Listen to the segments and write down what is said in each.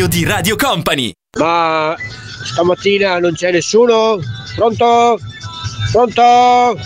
condominio di Radio Company. Ma stamattina non c'è nessuno? Pronto? Pronto?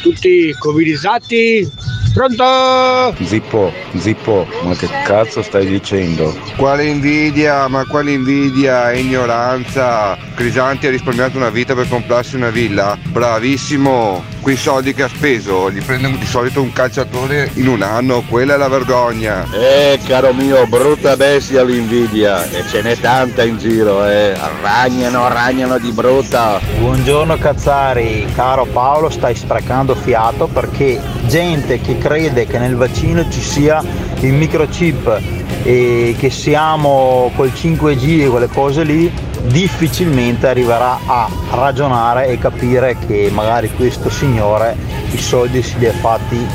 Tutti covidizzati? Pronto? Zippo, Zippo, ma che cazzo stai dicendo? Quale invidia, ma quale invidia ignoranza! Crisanti ha risparmiato una vita per comprarsi una villa? Bravissimo! Quei soldi che ha speso li prende di solito un calciatore in un anno, quella è la vergogna! Eh, caro mio, brutta bestia l'invidia, e ce n'è tanta in giro, eh. Ragnano, ragnano di brutta. Buongiorno Cazzari, caro Paolo, stai sprecando fiato perché gente che crede che nel vaccino ci sia il microchip e che siamo col 5G e quelle cose lì, difficilmente arriverà a ragionare e capire che magari questo signore i soldi si li ha fatti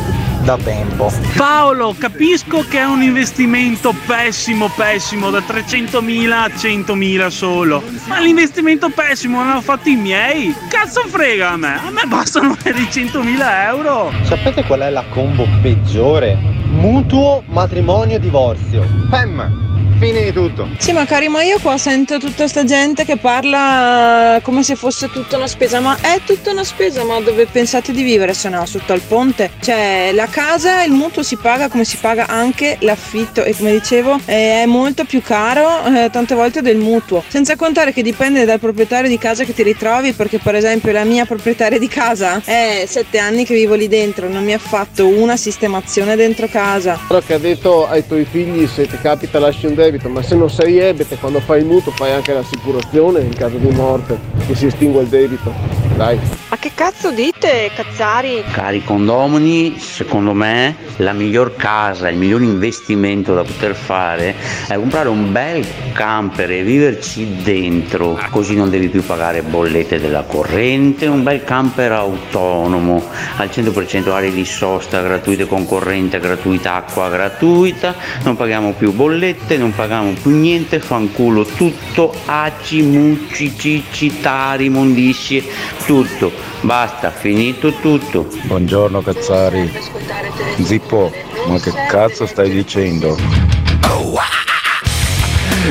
da tempo. Paolo, capisco che è un investimento pessimo, pessimo, da 300.000 a 100.000 solo. Ma l'investimento pessimo l'hanno fatto i miei. Cazzo frega a me, a me bastano di 100.000 euro. Sapete qual è la combo peggiore? Mutuo, matrimonio, divorzio. Pem! Fine di tutto. Sì, ma cari, ma io qua sento tutta sta gente che parla come se fosse tutta una spesa, ma è tutta una spesa, ma dove pensate di vivere se no? Sotto al ponte? Cioè, la casa, il mutuo si paga come si paga anche l'affitto e come dicevo è molto più caro eh, tante volte del mutuo. Senza contare che dipende dal proprietario di casa che ti ritrovi, perché per esempio la mia proprietaria di casa è sette anni che vivo lì dentro, non mi ha fatto una sistemazione dentro casa. Quello che ha detto ai tuoi figli se ti capita lasci un debito, ma se non sei ebete quando fai il mutuo fai anche l'assicurazione in caso di morte che si estingue il debito. Dai. Ma che cazzo dite, cazzari? Cari condomini, secondo me la miglior casa, il miglior investimento da poter fare è comprare un bel camper e viverci dentro, così non devi più pagare bollette della corrente, un bel camper autonomo, al 100% aree di sosta gratuite con corrente gratuita, acqua gratuita, non paghiamo più bollette, non paghiamo più niente, fanculo tutto, aci, mucci, cicci, tari, mondiscie, tutto, basta, finito tutto. Buongiorno Cazzari. Zippo, ma che cazzo stai dicendo?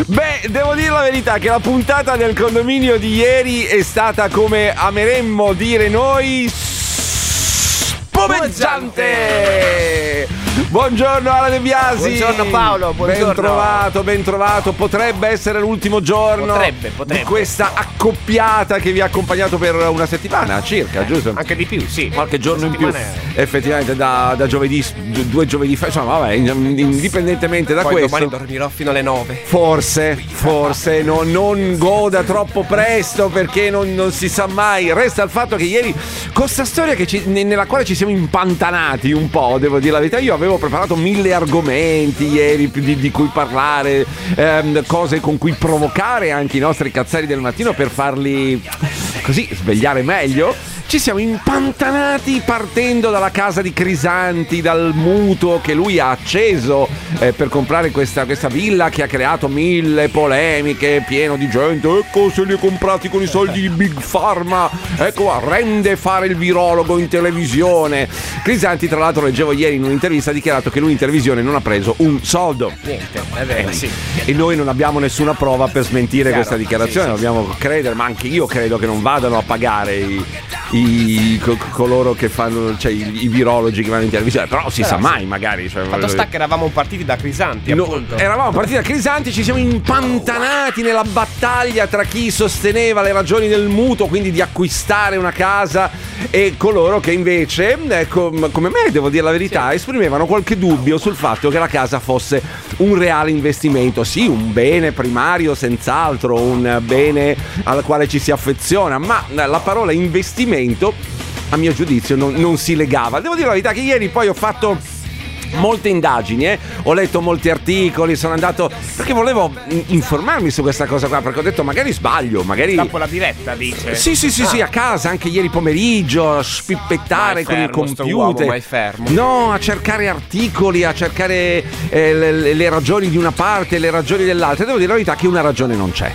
Beh, devo dire la verità che la puntata del condominio di ieri è stata come ameremmo dire noi spumeggiante. Buongiorno Ala De Biasi. Buongiorno Paolo, buongiorno. Ben trovato, ben trovato. Potrebbe essere l'ultimo giorno Potrebbe, potrebbe. di questa accoppiata che vi ha accompagnato per una settimana circa, giusto? Anche di più, sì. Qualche giorno in più, effettivamente da, da giovedì, due giovedì fa, insomma, vabbè, indipendentemente da Poi questo. domani dormirò fino alle 9. Forse, forse no- non goda troppo presto perché non, non si sa mai. Resta il fatto che ieri, con questa storia che ci- ne- nella quale ci siamo impantanati un po', devo dire la verità, io avevo preparato mille argomenti ieri di, di cui parlare, ehm, cose con cui provocare anche i nostri cazzari del mattino per farli così svegliare meglio. Ci siamo impantanati partendo dalla casa di Crisanti, dal mutuo che lui ha acceso eh, per comprare questa, questa villa che ha creato mille polemiche, pieno di gente. Ecco se li ha comprati con i soldi di Big Pharma. Ecco, rende fare il virologo in televisione. Crisanti, tra l'altro, leggevo ieri in un'intervista, ha dichiarato che lui in televisione non ha preso un soldo. Niente, è vero, sì. E noi non abbiamo nessuna prova per smentire Chiaro, questa dichiarazione, sì, sì, dobbiamo credere, ma anche io credo che non vadano a pagare i, i- co- coloro che fanno, cioè i, i virologi che vanno in televisione, però si Però sa sì. mai magari. Cioè, Fatto sta che eravamo partiti da Crisanti, No, eravamo partiti da Crisanti, ci siamo impantanati nella battaglia tra chi sosteneva le ragioni del mutuo, quindi di acquistare una casa, e coloro che invece, ecco, come me, devo dire la verità, esprimevano qualche dubbio sul fatto che la casa fosse un reale investimento. Sì, un bene primario, senz'altro, un bene al quale ci si affeziona, ma la parola investimento, a mio giudizio, non, non si legava. Devo dire la verità che ieri poi ho fatto molte indagini, eh. ho letto molti articoli, sono andato perché volevo informarmi su questa cosa qua, perché ho detto magari sbaglio, magari... Dopo la diretta, dice. Sì, sì, sì, sì, a casa anche ieri pomeriggio, a spippettare con il fermo, computer. uomo, fermo. No, a cercare articoli, a cercare eh, le, le ragioni di una parte le ragioni dell'altra. Devo dire la verità che una ragione non c'è.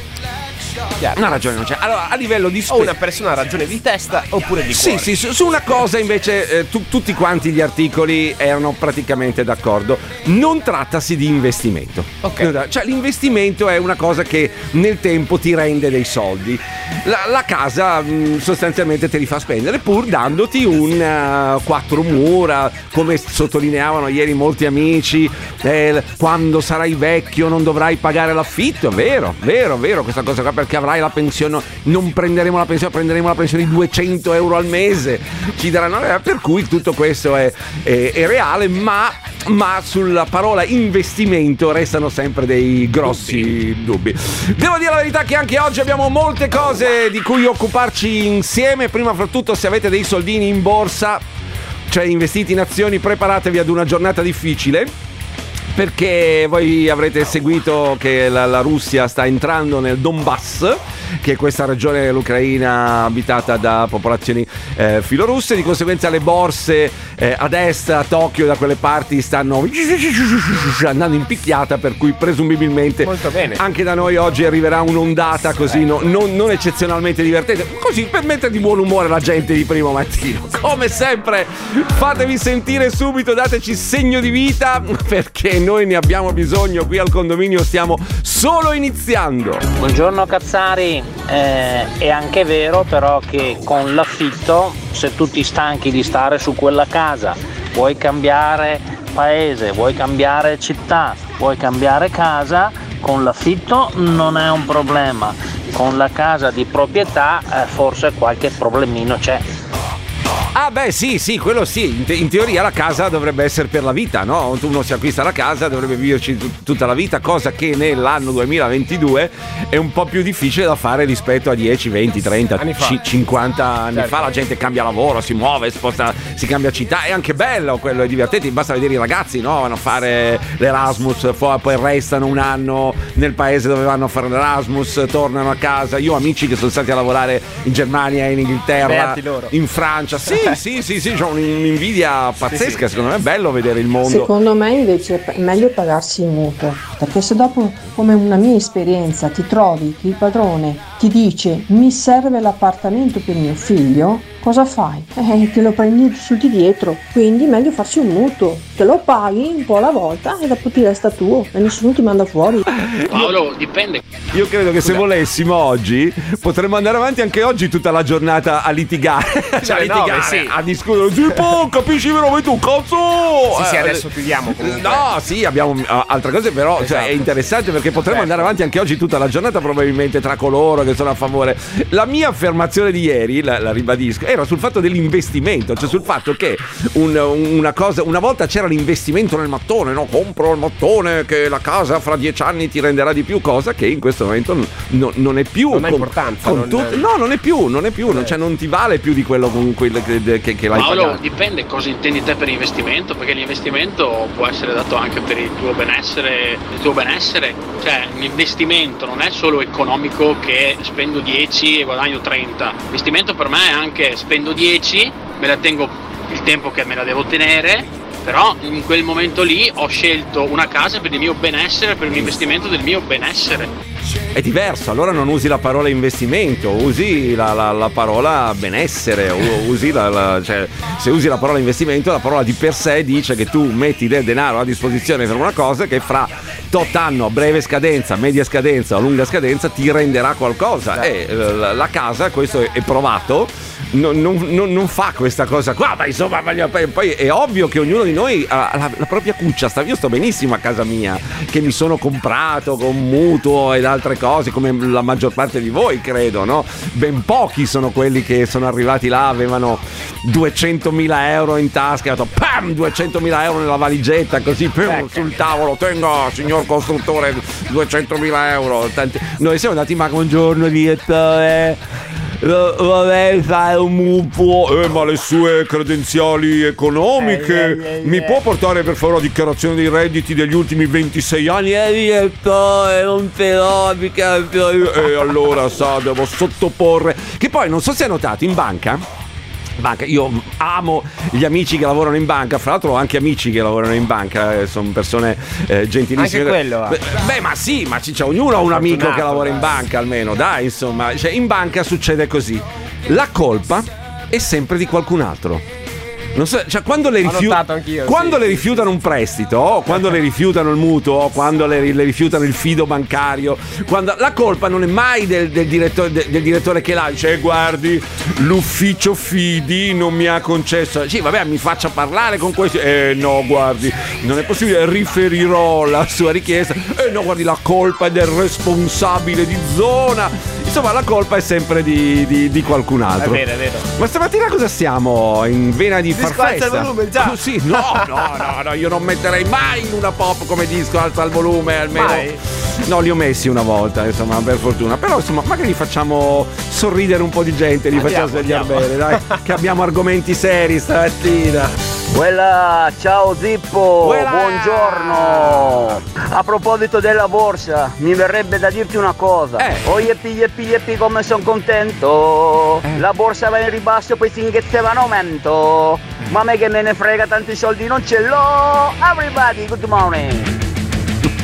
Una ragione non c'è. Allora, a livello di O spesa. una persona ha ragione di testa oppure di Sì, cuore. sì, su, su una cosa invece eh, tu- tutti quanti gli articoli erano praticamente d'accordo. Non trattasi di investimento. Ok. Cioè l'investimento è una cosa che nel tempo ti rende dei soldi. La, la casa mh, sostanzialmente te li fa spendere pur dandoti un eh, quattro mura, come sottolineavano ieri molti amici, eh, quando sarai vecchio non dovrai pagare l'affitto. Vero, vero, vero questa cosa qua perché avrai la pensione, non prenderemo la pensione, prenderemo la pensione di 200 euro al mese. Ci daranno, eh, per cui tutto questo è, è- è reale, ma, ma sulla parola investimento restano sempre dei grossi dubbi. Devo dire la verità che anche oggi abbiamo molte cose di cui occuparci insieme. Prima fra tutto se avete dei soldini in borsa, cioè investiti in azioni, preparatevi ad una giornata difficile perché voi avrete seguito che la, la Russia sta entrando nel Donbass, che è questa regione dell'Ucraina abitata da popolazioni eh, filorusse, di conseguenza le borse eh, ad est, a Tokyo, da quelle parti stanno andando in picchiata, per cui presumibilmente anche da noi oggi arriverà un'ondata così no- non, non eccezionalmente divertente, così per mettere di buon umore la gente di primo mattino. Come sempre, fatevi sentire subito, dateci segno di vita perché noi ne abbiamo bisogno qui al condominio, stiamo solo iniziando. Buongiorno Cazzari, Eh, è anche vero però che con l'affitto se tu ti stanchi di stare su quella casa, vuoi cambiare paese, vuoi cambiare città, vuoi cambiare casa, con l'affitto non è un problema, con la casa di proprietà eh, forse qualche problemino c'è. Ah beh sì, sì, quello sì, in, te- in teoria la casa dovrebbe essere per la vita, no? Uno si acquista la casa, dovrebbe viverci tut- tutta la vita, cosa che nell'anno 2022 è un po' più difficile da fare rispetto a 10, 20, 30, Anni ci- 50 anni Certo. fa. La gente cambia lavoro, si muove, sposta, si cambia città, è anche bello quello, è divertente, basta vedere i ragazzi, no? Vanno a fare l'Erasmus, poi restano un anno nel paese dove vanno a fare l'Erasmus, tornano a casa. Io ho amici che sono stati a lavorare in Germania, in Inghilterra, in Francia. Sì, sì, sì, sì, c'ho un'invidia pazzesca, secondo me è bello vedere il mondo. Secondo me invece è meglio pagarsi il mutuo, perché se dopo, come una mia esperienza, ti trovi che il padrone ti dice mi serve l'appartamento per mio figlio, cosa fai? Eh, te lo prendi su di dietro, quindi meglio farsi un mutuo, te lo paghi un po' alla volta e dopo ti resta tuo e nessuno ti manda fuori. Paolo, dipende. Io credo che se volessimo oggi potremmo andare avanti anche oggi tutta la giornata a litigare, cioè a nove, litigare, sì. a discutere. Sì, po, capisci come tu, cazzo! Sì, sì, Eh, adesso chiudiamo comunque. No, sì, abbiamo uh, altre cose, però cioè, Esatto. è interessante perché potremmo Certo. andare avanti anche oggi tutta la giornata, probabilmente tra coloro che sono a favore. La mia affermazione di ieri, la, la ribadisco, era sul fatto dell'investimento, cioè sul fatto che un- una cosa, una volta c'era l'investimento nel mattone, no? Compro il mattone che la casa fra dieci anni ti renderà di più, cosa che in questo momento n- non- non è più. Non ha con- importanza, con non- tut- no, non è più, non è più, non, cioè, non ti vale più di quello con quello che, che- che l'hai Paolo, pagato. dipende cosa intendi te per investimento, perché l'investimento può essere dato anche per il tuo benessere, il tuo benessere. Cioè, l'investimento non è solo economico che spendo 10 e guadagno 30. L'investimento per me è anche spendo 10, me la tengo il tempo che me la devo tenere, però in quel momento lì ho scelto una casa per il mio benessere, per un investimento del mio benessere. È diverso, allora non usi la parola investimento, usi la, la- la parola benessere, usi la- la- cioè, se usi la parola investimento, la parola di per sé dice che tu metti del denaro a disposizione per una cosa che fra tot anno, breve scadenza, media scadenza o lunga scadenza ti renderà qualcosa. E eh, la, la casa, questo è, è provato, non, non- non- non fa questa cosa qua, ma insomma, poi, è ovvio che ognuno di noi ha la, la propria cuccia, sta, io sto benissimo a casa mia, che mi sono comprato con mutuo ed altre cose, come la maggior parte di voi credo, no? Ben pochi sono quelli che sono arrivati là, avevano 200.000 euro in tasca, e hanno detto pam, 200.000 euro nella valigetta, così pum, sul tavolo, tengo signor costruttore 200.000 euro. Tanti- Noi siamo andati, ma buongiorno direttore. Lo- Vorrei fare un mutuo, eh, ma le sue credenziali economiche mi può portare per favore la dichiarazione dei redditi degli ultimi 26 anni? Eh, direttore, non però, mica. E allora sa, devo sottoporre. Che poi non so se hai notato in banca Banca. Io amo gli amici che lavorano in banca, fra l'altro ho anche amici che lavorano in banca, eh, sono persone eh, gentilissime. Anche quello ha. Beh, beh, ma sì, ma c- c'è ognuno ha un amico che lavora in banca almeno, dai, insomma, cioè, in banca succede così. La colpa è sempre di qualcun altro. Non so, cioè, quando le, rifiu- anch'io, quando sì. le rifiutano un prestito, o quando le rifiutano il mutuo, o quando le, le rifiutano il fido bancario, quando, la colpa non è mai del, del direttore, del, del direttore che l'ha, dice "Eh, guardi, l'ufficio fidi non mi ha concesso. Sì, vabbè, mi faccia parlare con questo. Eh no, guardi, non è possibile, riferirò la sua richiesta. Eh no, guardi, la colpa è del responsabile di zona. Insomma, la colpa è sempre di, di- di qualcun altro. È vero, è vero. Ma stamattina cosa siamo? In vena di far Disco alza il festa? volume, già. Oh, sì, no, no, no, no, io non metterei mai in una pop come disco alza il volume, almeno. Mai? No, li ho messi una volta, insomma, per fortuna. Però, insomma, magari facciamo sorridere un po' di gente, li Andiamo, facciamo svegliare bene, dai. che abbiamo argomenti seri stamattina. Quella, ciao Zippo, Quella! buongiorno. A proposito della borsa, mi verrebbe da dirti una cosa. Eh. Oh yeppi yeppi yeppi come sono contento. Eh. La borsa va in ribasso, poi singhezze va in aumento. Ma me che me ne frega, tanti soldi non ce l'ho. Everybody, good morning.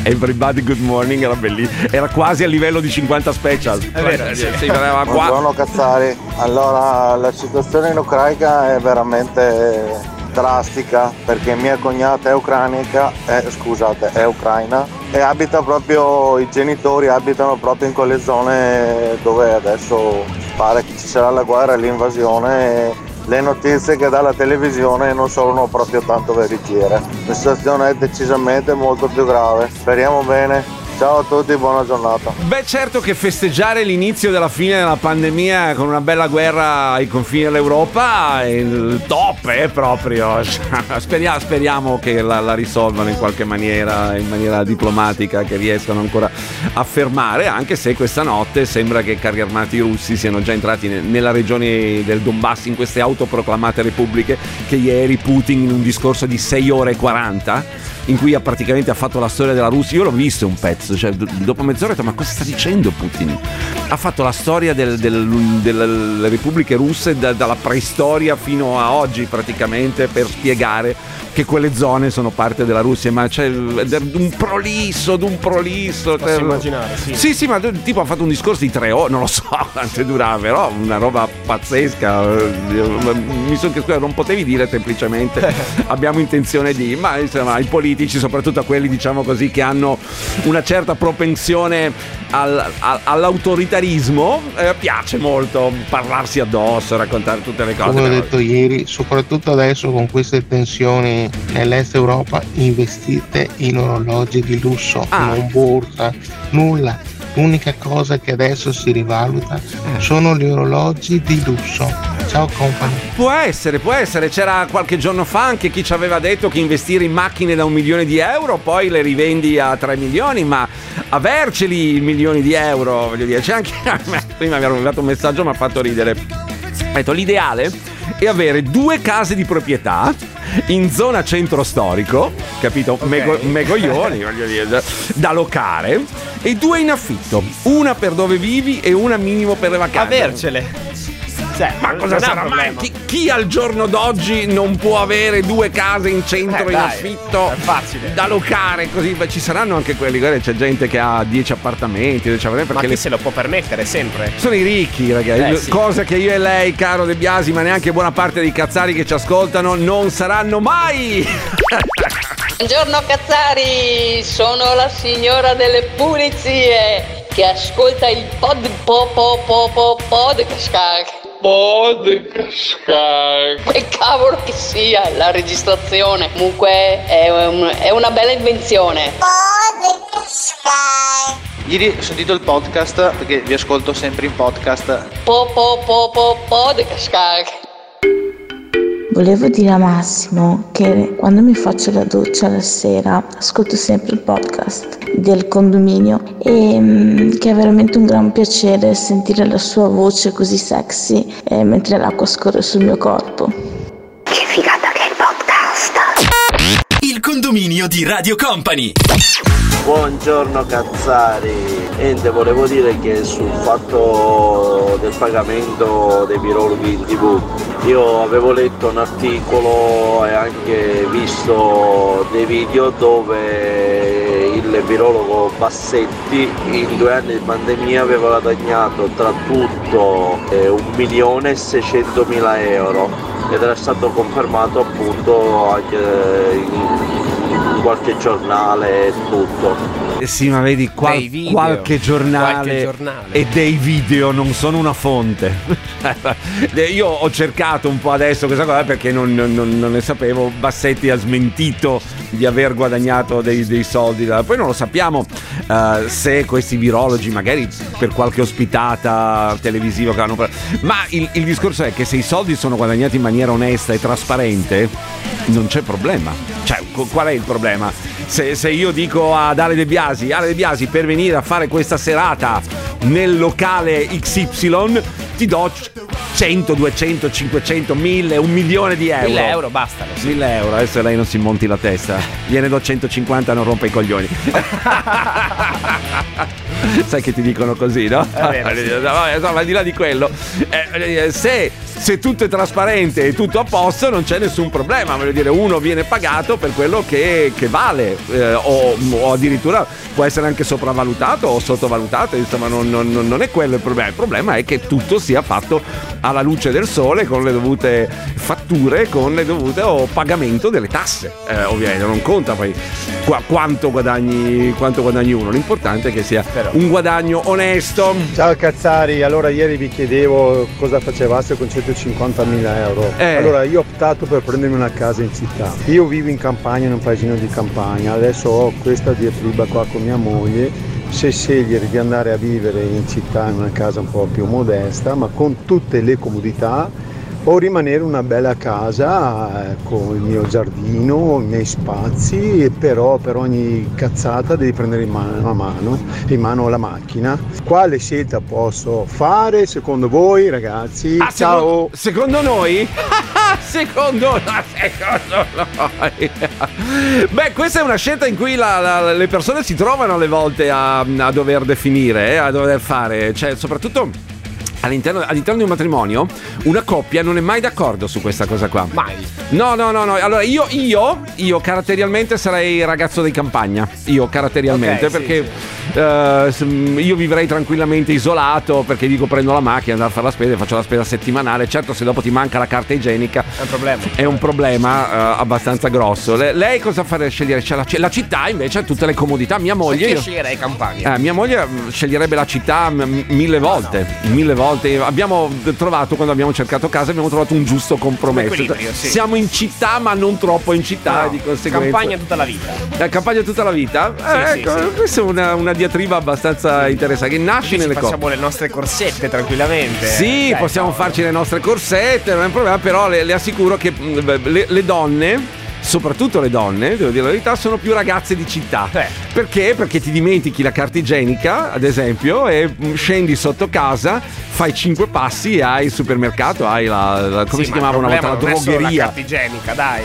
Everybody good morning era bellissimo. Era quasi a livello di 50 special. È vero, sì. Era qua. Buongiorno Cazzari, allora la situazione in Ucraina è veramente drastica perché mia cognata è ucranica, eh, scusate, è ucraina e abita proprio, i genitori abitano proprio in quelle zone dove adesso pare che ci sarà la guerra e l'invasione e le notizie che dà la televisione non sono proprio tanto veritiere. La situazione è decisamente molto più grave. Speriamo bene. Ciao a tutti, buona giornata. Beh, certo che festeggiare l'inizio della fine della pandemia con una bella guerra ai confini dell'Europa è il top, è proprio. Speriamo, speriamo che la, la risolvano in qualche maniera, in maniera diplomatica, che riescano ancora a fermare, anche se questa notte sembra che carri armati russi siano già entrati ne- nella regione del Donbass, in queste autoproclamate repubbliche, che ieri Putin in un discorso di 6 ore e 40 in cui ha praticamente fatto la storia della Russia. Io l'ho visto un pezzo, cioè do- dopo mezz'ora ho detto ma cosa sta dicendo Putin? Ha fatto la storia del- del- delle repubbliche russe da- dalla preistoria fino a oggi praticamente per spiegare che quelle zone sono parte della Russia, ma c'è un prolisso, d'un prolisso. Posso Cioè- immaginare, sì. Sì, sì, ma tipo ha fatto un discorso di tre ore, non lo so quanto durava, però una roba pazzesca. Mi sono chiesto, non potevi dire semplicemente abbiamo intenzione di, ma insomma i politici, soprattutto a quelli diciamo così che hanno una certa propensione al- al- all'autoritarismo, eh, piace molto parlarsi addosso, raccontare tutte le cose. Come ho detto ieri, soprattutto adesso con queste tensioni nell'est Europa, investite in orologi di lusso, non borsa, nulla. L'unica cosa che adesso si rivaluta sono gli orologi di lusso. Ciao company. Può essere, può essere. C'era qualche giorno fa anche chi ci aveva detto che investire in macchine da un milione di euro, poi le rivendi a 3 milioni, ma averceli milioni di euro, voglio dire, c'è anche. Prima mi ha arrivato un messaggio, mi ha fatto ridere. Detto l'ideale è avere due case di proprietà in zona centro storico, capito? Mego- megoglioni, voglio dire, da locare, e due in affitto, una per dove vivi e una minimo per le vacanze. Avercele. Cioè, Ma cosa è un sarà mai? Chi, chi al giorno d'oggi non può avere due case in centro Eh, in dai, affitto è facile. da locare così? Beh, ci saranno anche quelli, guarda, c'è gente che ha 10 appartamenti, 10 appartamenti, Ma perché chi le- se lo può permettere sempre? sono i ricchi, ragazzi. Eh, sì. Cosa che io e lei, caro De Biasi, ma neanche buona parte dei cazzari che ci ascoltano, non saranno mai. Buongiorno Cazzari, sono la signora delle pulizie che ascolta il pod po po po po podcast. Podcast. Che cavolo che sia la registrazione. Comunque è, un- è una bella invenzione. Ieri ho sentito il podcast perché vi ascolto sempre in podcast. Po po po po podcast. Volevo dire a Massimo che quando mi faccio la doccia la sera ascolto sempre il podcast del condominio e mm, che è veramente un gran piacere sentire la sua voce così sexy eh, mentre l'acqua scorre sul mio corpo. Che figata che è il podcast! Il condominio di Radio Company. Buongiorno Cazzari, Niente, volevo dire che sul fatto del pagamento dei virologhi in tv, io avevo letto un articolo e anche visto dei video dove il virologo Bassetti in due anni di pandemia aveva guadagnato tra tutto eh, un milione e 600 mila euro ed era stato confermato appunto anche in, in qualche giornale e tutto. Eh Sì, ma vedi, qual- video. qualche, giornale Qualche giornale. e dei video non sono una fonte. Io ho cercato un po' adesso questa cosa perché non, non- non- ne sapevo. Bassetti ha smentito di aver guadagnato dei, dei soldi. Poi non lo sappiamo eh, se questi virologi, magari per qualche ospitata televisiva che hanno. Ma il, il discorso è che se i soldi sono guadagnati in maniera onesta e trasparente, non c'è problema. Cioè, qu- qual è il problema? Se, se io dico ad Ale De Biasi, Ale De Biasi, per venire a fare questa serata nel locale XY, ti do 100, 200, 500, 1000, un milione di euro. 1000 euro, basta. 1000 euro, adesso lei non si monti la testa. Gliene do 150 non rompe i coglioni. Sai che ti dicono così, no? È vero, sì. Vabbè, insomma, al di là di quello, eh, eh, se, se tutto è trasparente e tutto a posto, non c'è nessun problema. Voglio dire, uno viene pagato per quello che, che vale, eh, o, o addirittura può essere anche sopravvalutato o sottovalutato. Insomma, non, non- non- è quello il problema. Il problema è che tutto sia fatto alla luce del sole, con le dovute fatture, con le dovute o pagamento delle tasse. Eh, ovviamente non conta poi qua- quanto, guadagni, quanto guadagni uno. L'importante è che sia un guadagno onesto. Ciao Cazzari, allora ieri vi chiedevo cosa facevate con 150.000 euro. Eh. Allora io ho optato per prendermi una casa in città. Io vivo in campagna, in un paesino di campagna, adesso ho questa diatriba qua con mia moglie, se scegliere di andare a vivere in città in una casa un po' più modesta, ma con tutte le comodità, o rimanere una bella casa eh, con il mio giardino, i miei spazi, però per ogni cazzata devi prendere in mano, a mano, in mano la macchina. Quale scelta posso fare secondo voi ragazzi? Ah, Ciao! Secondo, secondo noi? secondo, secondo noi. Beh, questa è una scelta in cui la- la- le persone si trovano alle volte a, a dover definire, eh, a dover fare, cioè soprattutto... All'interno, all'interno di un matrimonio, una coppia non è mai d'accordo su questa cosa qua. Mai. No, no, no, no. Allora, io, io, io caratterialmente sarei ragazzo di campagna. Io caratterialmente, Ok, sì, perché eh, s- io vivrei tranquillamente isolato, perché dico prendo la macchina, andare a fare la spesa, faccio la spesa settimanale. Certo, se dopo ti manca la carta igienica, È un problema. è un problema eh, abbastanza grosso. Le- lei cosa fare scegliere? La, la città invece ha tutte le comodità. Mia moglie. Io sceglierei campagna. eh, mia moglie mm, sceglierebbe la città mm, mille volte, mille volte. Abbiamo trovato, quando abbiamo cercato casa, abbiamo trovato un giusto compromesso. sì. Siamo in città, ma non troppo in città, No, e di conseguenza. campagna tutta la vita. La campagna tutta la vita? Sì, Eh, sì, ecco, questa è una, una diatriba abbastanza interessante. Che nasce nelle cose. facciamo le nostre corsette tranquillamente. Sì, Dai, possiamo farci le nostre corsette, non è un problema, però le, le assicuro che mm, le, le donne. Soprattutto le donne, devo dire la verità, sono più ragazze di città. Perché? Perché ti dimentichi la carta igienica, ad esempio, e mm, scendi sotto casa, fai cinque passi e hai il supermercato, hai la. la- come Sì, si ma chiamava una volta? La drogheria. La carta igienica, dai.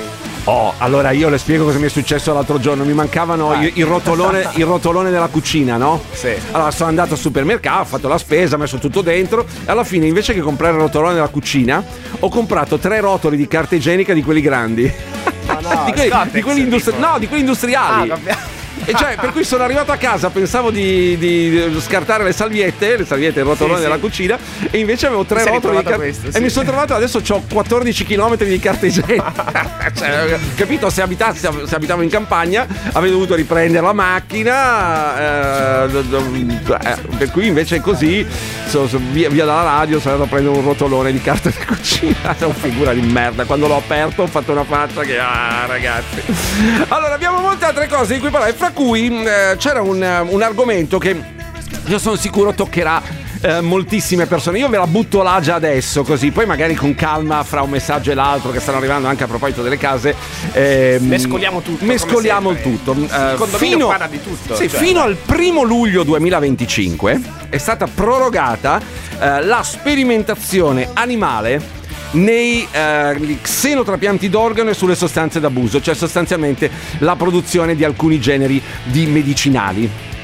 Oh, allora io le spiego cosa mi è successo l'altro giorno. Mi mancavano il, il rotolone, il rotolone della cucina, no? Sì. Allora sono andato al supermercato, ho fatto la spesa, ho messo tutto dentro. E alla fine, invece che comprare il rotolone della cucina, ho comprato tre rotoli di carta igienica di quelli grandi. di, quelli, Scottex, di quelli industri- no, di quelli industriali. Ah, E cioè, per cui sono arrivato a casa, pensavo di, di scartare le salviette, le salviette, il rotolone Sì, della sì. cucina, e invece avevo tre rotoli di carta. questo, E sì. mi sono trovato adesso ho 14 km di carta igienica. cioè, capito? Se, abitassi, se abitavo in campagna avrei dovuto riprendere la macchina. eh, eh, per cui invece così, so- so- via, via dalla radio, sono andato a prendere un rotolone di carta di cucina. È una figura di merda. Quando l'ho aperto ho fatto una faccia che. Ah, ragazzi. Allora, abbiamo molte altre cose di cui parlare, fra cui eh, c'era un, un argomento che io sono sicuro toccherà eh, moltissime persone. Io ve la butto là già adesso, così poi magari con calma fra un messaggio e l'altro che stanno arrivando anche a proposito delle case. ehm, Mescoliamo tutto, Mescoliamo il tutto. Eh, Il condominio parla di tutto, Sì, cioè. fino al primo luglio 2025 è stata prorogata eh, la sperimentazione animale nei eh, xenotrapianti d'organo e sulle sostanze d'abuso, cioè sostanzialmente la produzione di alcuni generi di medicinali.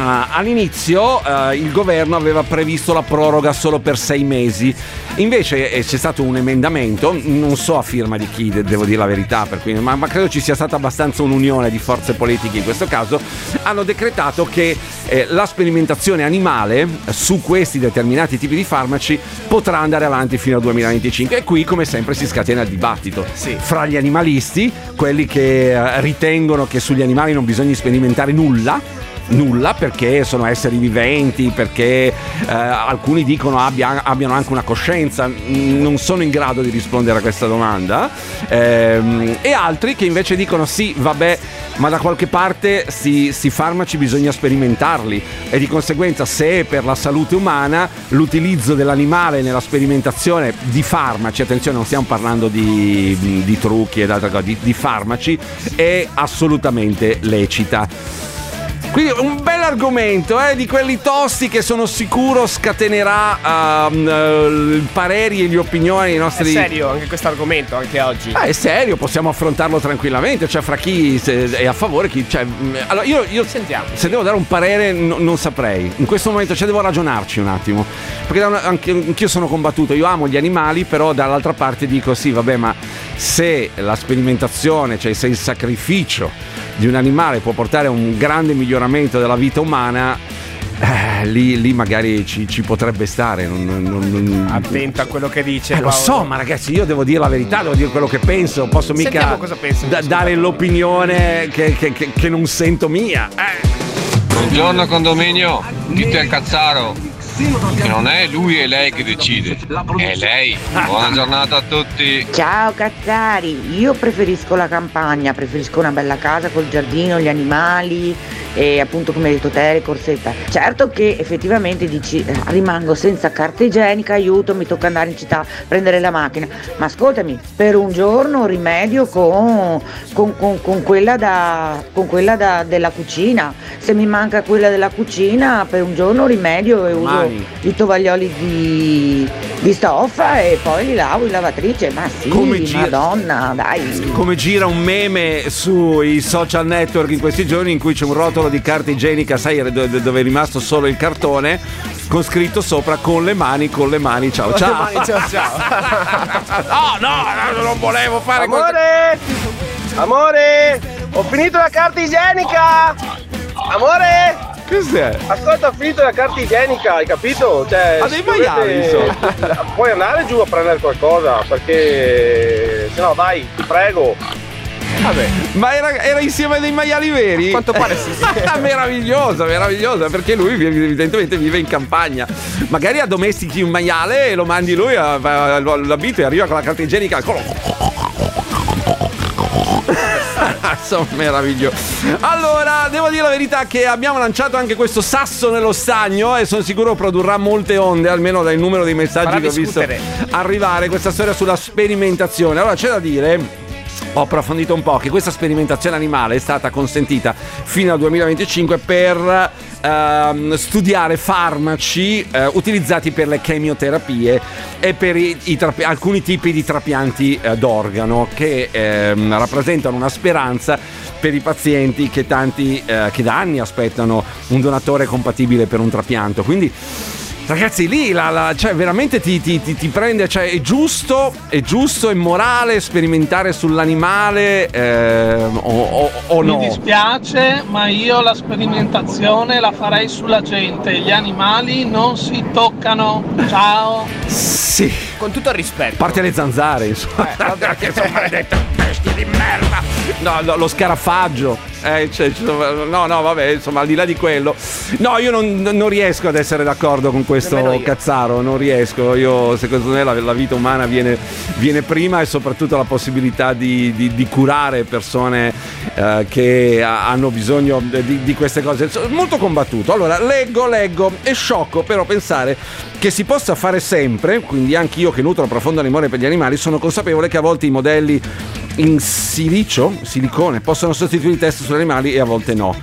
Ah, all'inizio eh, il governo aveva previsto la proroga solo per sei mesi, invece eh, c'è stato un emendamento, non so a firma di chi, de- devo dire la verità, per cui- ma, ma credo ci sia stata abbastanza un'unione di forze politiche in questo caso, hanno decretato che eh, la sperimentazione animale su questi determinati tipi di farmaci potrà andare avanti fino al 2025 e qui come sempre si scatena il dibattito fra gli animalisti, quelli che eh, ritengono che sugli animali non bisogna sperimentare nulla nulla perché sono esseri viventi, perché eh, alcuni dicono abbia- abbiano anche una coscienza, Mm, non sono in grado di rispondere a questa domanda, Ehm, e altri che invece dicono sì, vabbè, ma da qualche parte sti, sti farmaci bisogna sperimentarli. E di conseguenza se per la salute umana l'utilizzo dell'animale nella sperimentazione di farmaci, attenzione non stiamo parlando di, di trucchi cose, di, di farmaci, è assolutamente lecita. Quindi un bel argomento, eh, di quelli tosti che sono sicuro scatenerà ehm, eh, pareri e le opinioni dei È nostri... serio anche questo argomento, anche oggi. Ah, è serio, possiamo affrontarlo tranquillamente, cioè fra chi è a favore, chi... Cioè, mh, allora io, io se devo dare un parere no- non saprei, in questo momento cioè, devo ragionarci un attimo, perché una- anche, anch'io sono combattuto, io amo gli animali, però dall'altra parte dico sì, vabbè, ma se la sperimentazione, cioè se il sacrificio di un animale può portare a un grande miglioramento della vita umana, eh, lì, lì magari ci, ci potrebbe stare. non- non- non- Attento a quello che dice. eh, lo so, ma ragazzi, io devo dire la verità, devo dire quello che penso. Posso mica pensa da- dare l'opinione che, che- che- che non sento mia. Eh. Buongiorno condominio, dite al cazzaro non è lui e lei che decide, è lei. Buona giornata a tutti. Ciao Cazzari, io preferisco la campagna, preferisco una bella casa col giardino, gli animali e appunto come hai detto te le corsetta. Certo che effettivamente dici eh, rimango senza carta igienica, aiuto, mi tocca andare in città prendere la macchina, ma ascoltami, per un giorno rimedio con, con- con- con quella, da, con quella da- della cucina, se mi manca quella della cucina per un giorno rimedio e uso. I tovaglioli di, di stoffa e poi li lavo in lavatrice, ma sì, Come gira- madonna, dai. Come gira un meme sui social network in questi giorni in cui c'è un rotolo di carta igienica, sai, dove dove è rimasto solo il cartone, con scritto sopra con le mani, con le mani, ciao Con le ciao. mani, ciao, ciao. no, no, non volevo fare Amore! Amore! Ho finito la carta igienica! Amore! Cos'è? Ascolta, ho finito la carta igienica, hai capito? Cioè, Ha dei se dovete- maiali, insomma. Puoi andare giù a prendere qualcosa, perché se no dai, ti prego. Vabbè, ma era, era insieme a dei maiali veri? quanto pare sì. meravigliosa, meravigliosa, perché lui evidentemente vive in campagna. Magari addomestichi un maiale e lo mandi lui a, a- l'abito e arriva con la carta igienica. Insomma, meraviglioso. Allora, devo dire la verità che abbiamo lanciato anche questo sasso nello stagno e sono sicuro produrrà molte onde, almeno dal numero dei messaggi Farà che ho visto arrivare, questa storia sulla sperimentazione. Allora, c'è da dire ho approfondito un po' che questa sperimentazione animale è stata consentita fino al 2025 per ehm, studiare farmaci eh, utilizzati per le chemioterapie e per i- i trapi- alcuni tipi di trapianti eh, d'organo che ehm, rappresentano una speranza per i pazienti che, tanti, eh, che da anni aspettano un donatore compatibile per un trapianto. Quindi Ragazzi, lì la, la- cioè, veramente ti, ti- ti- ti prende. Cioè, è giusto, è giusto, è morale sperimentare sull'animale ehm, o, o- o no? Mi dispiace, ma io la sperimentazione la farei sulla gente. Gli animali non si toccano. Ciao. Sì. Con tutto il rispetto. A parte le zanzare, insomma. che sono maledette bestie di merda. No, no, lo scarafaggio. Eh, cioè, no, no, vabbè, insomma, al di là di quello. No, io non, non riesco ad essere d'accordo con questo cazzaro, non riesco. Io, secondo me, la, la vita umana viene, viene prima e soprattutto la possibilità di, di- di curare persone eh, che ha- hanno bisogno di, di queste cose. Molto combattuto. Allora, leggo, leggo. È sciocco però pensare che si possa fare sempre, quindi anche io che nutro profondo amore per gli animali, sono consapevole che a volte i modelli in silicio, silicone, possono sostituire i test sugli animali e a volte no.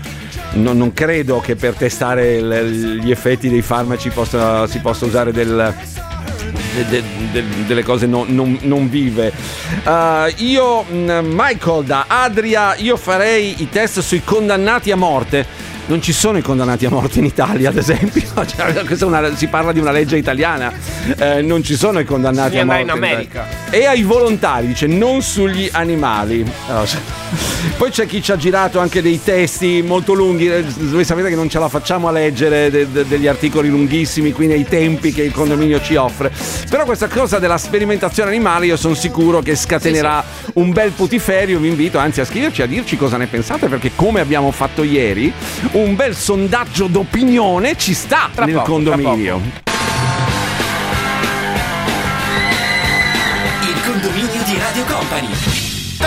No- non credo che per testare il- gli effetti dei farmaci possa- si possa usare del, de- de- de- delle cose non, non- non vive. Uh, io, mh, Michael da Adria, io farei i test sui condannati a morte non ci sono i condannati a morte in Italia, ad esempio. Cioè, una- si parla di una legge italiana. Eh, non ci sono i condannati Bisogna a morte. in. America. E ai volontari, dice non sugli animali. Allora, se- Poi c'è chi ci ha girato anche dei testi molto lunghi. eh, Voi sapete che non ce la facciamo a leggere de- de- degli articoli lunghissimi qui nei tempi che il condominio ci offre. Però questa cosa della sperimentazione animale io sono sicuro che scatenerà un bel putiferio. Vi invito anzi a scriverci a dirci cosa ne pensate perché come abbiamo fatto ieri un bel sondaggio d'opinione ci sta nel poco, tra condominio. Il condominio di Radio Company.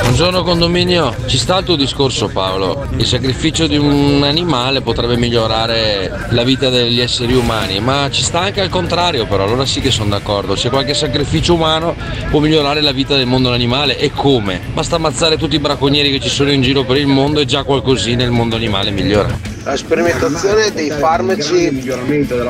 Buongiorno condominio, ci sta il tuo discorso Paolo. Il sacrificio di un animale potrebbe migliorare la vita degli esseri umani, ma ci sta anche al contrario però, allora sì che sono d'accordo. Se qualche sacrificio umano può migliorare la vita del mondo animale e come? Basta ammazzare tutti i bracconieri che ci sono in giro per il mondo e già qualcosina il mondo animale migliora. La sperimentazione dei farmaci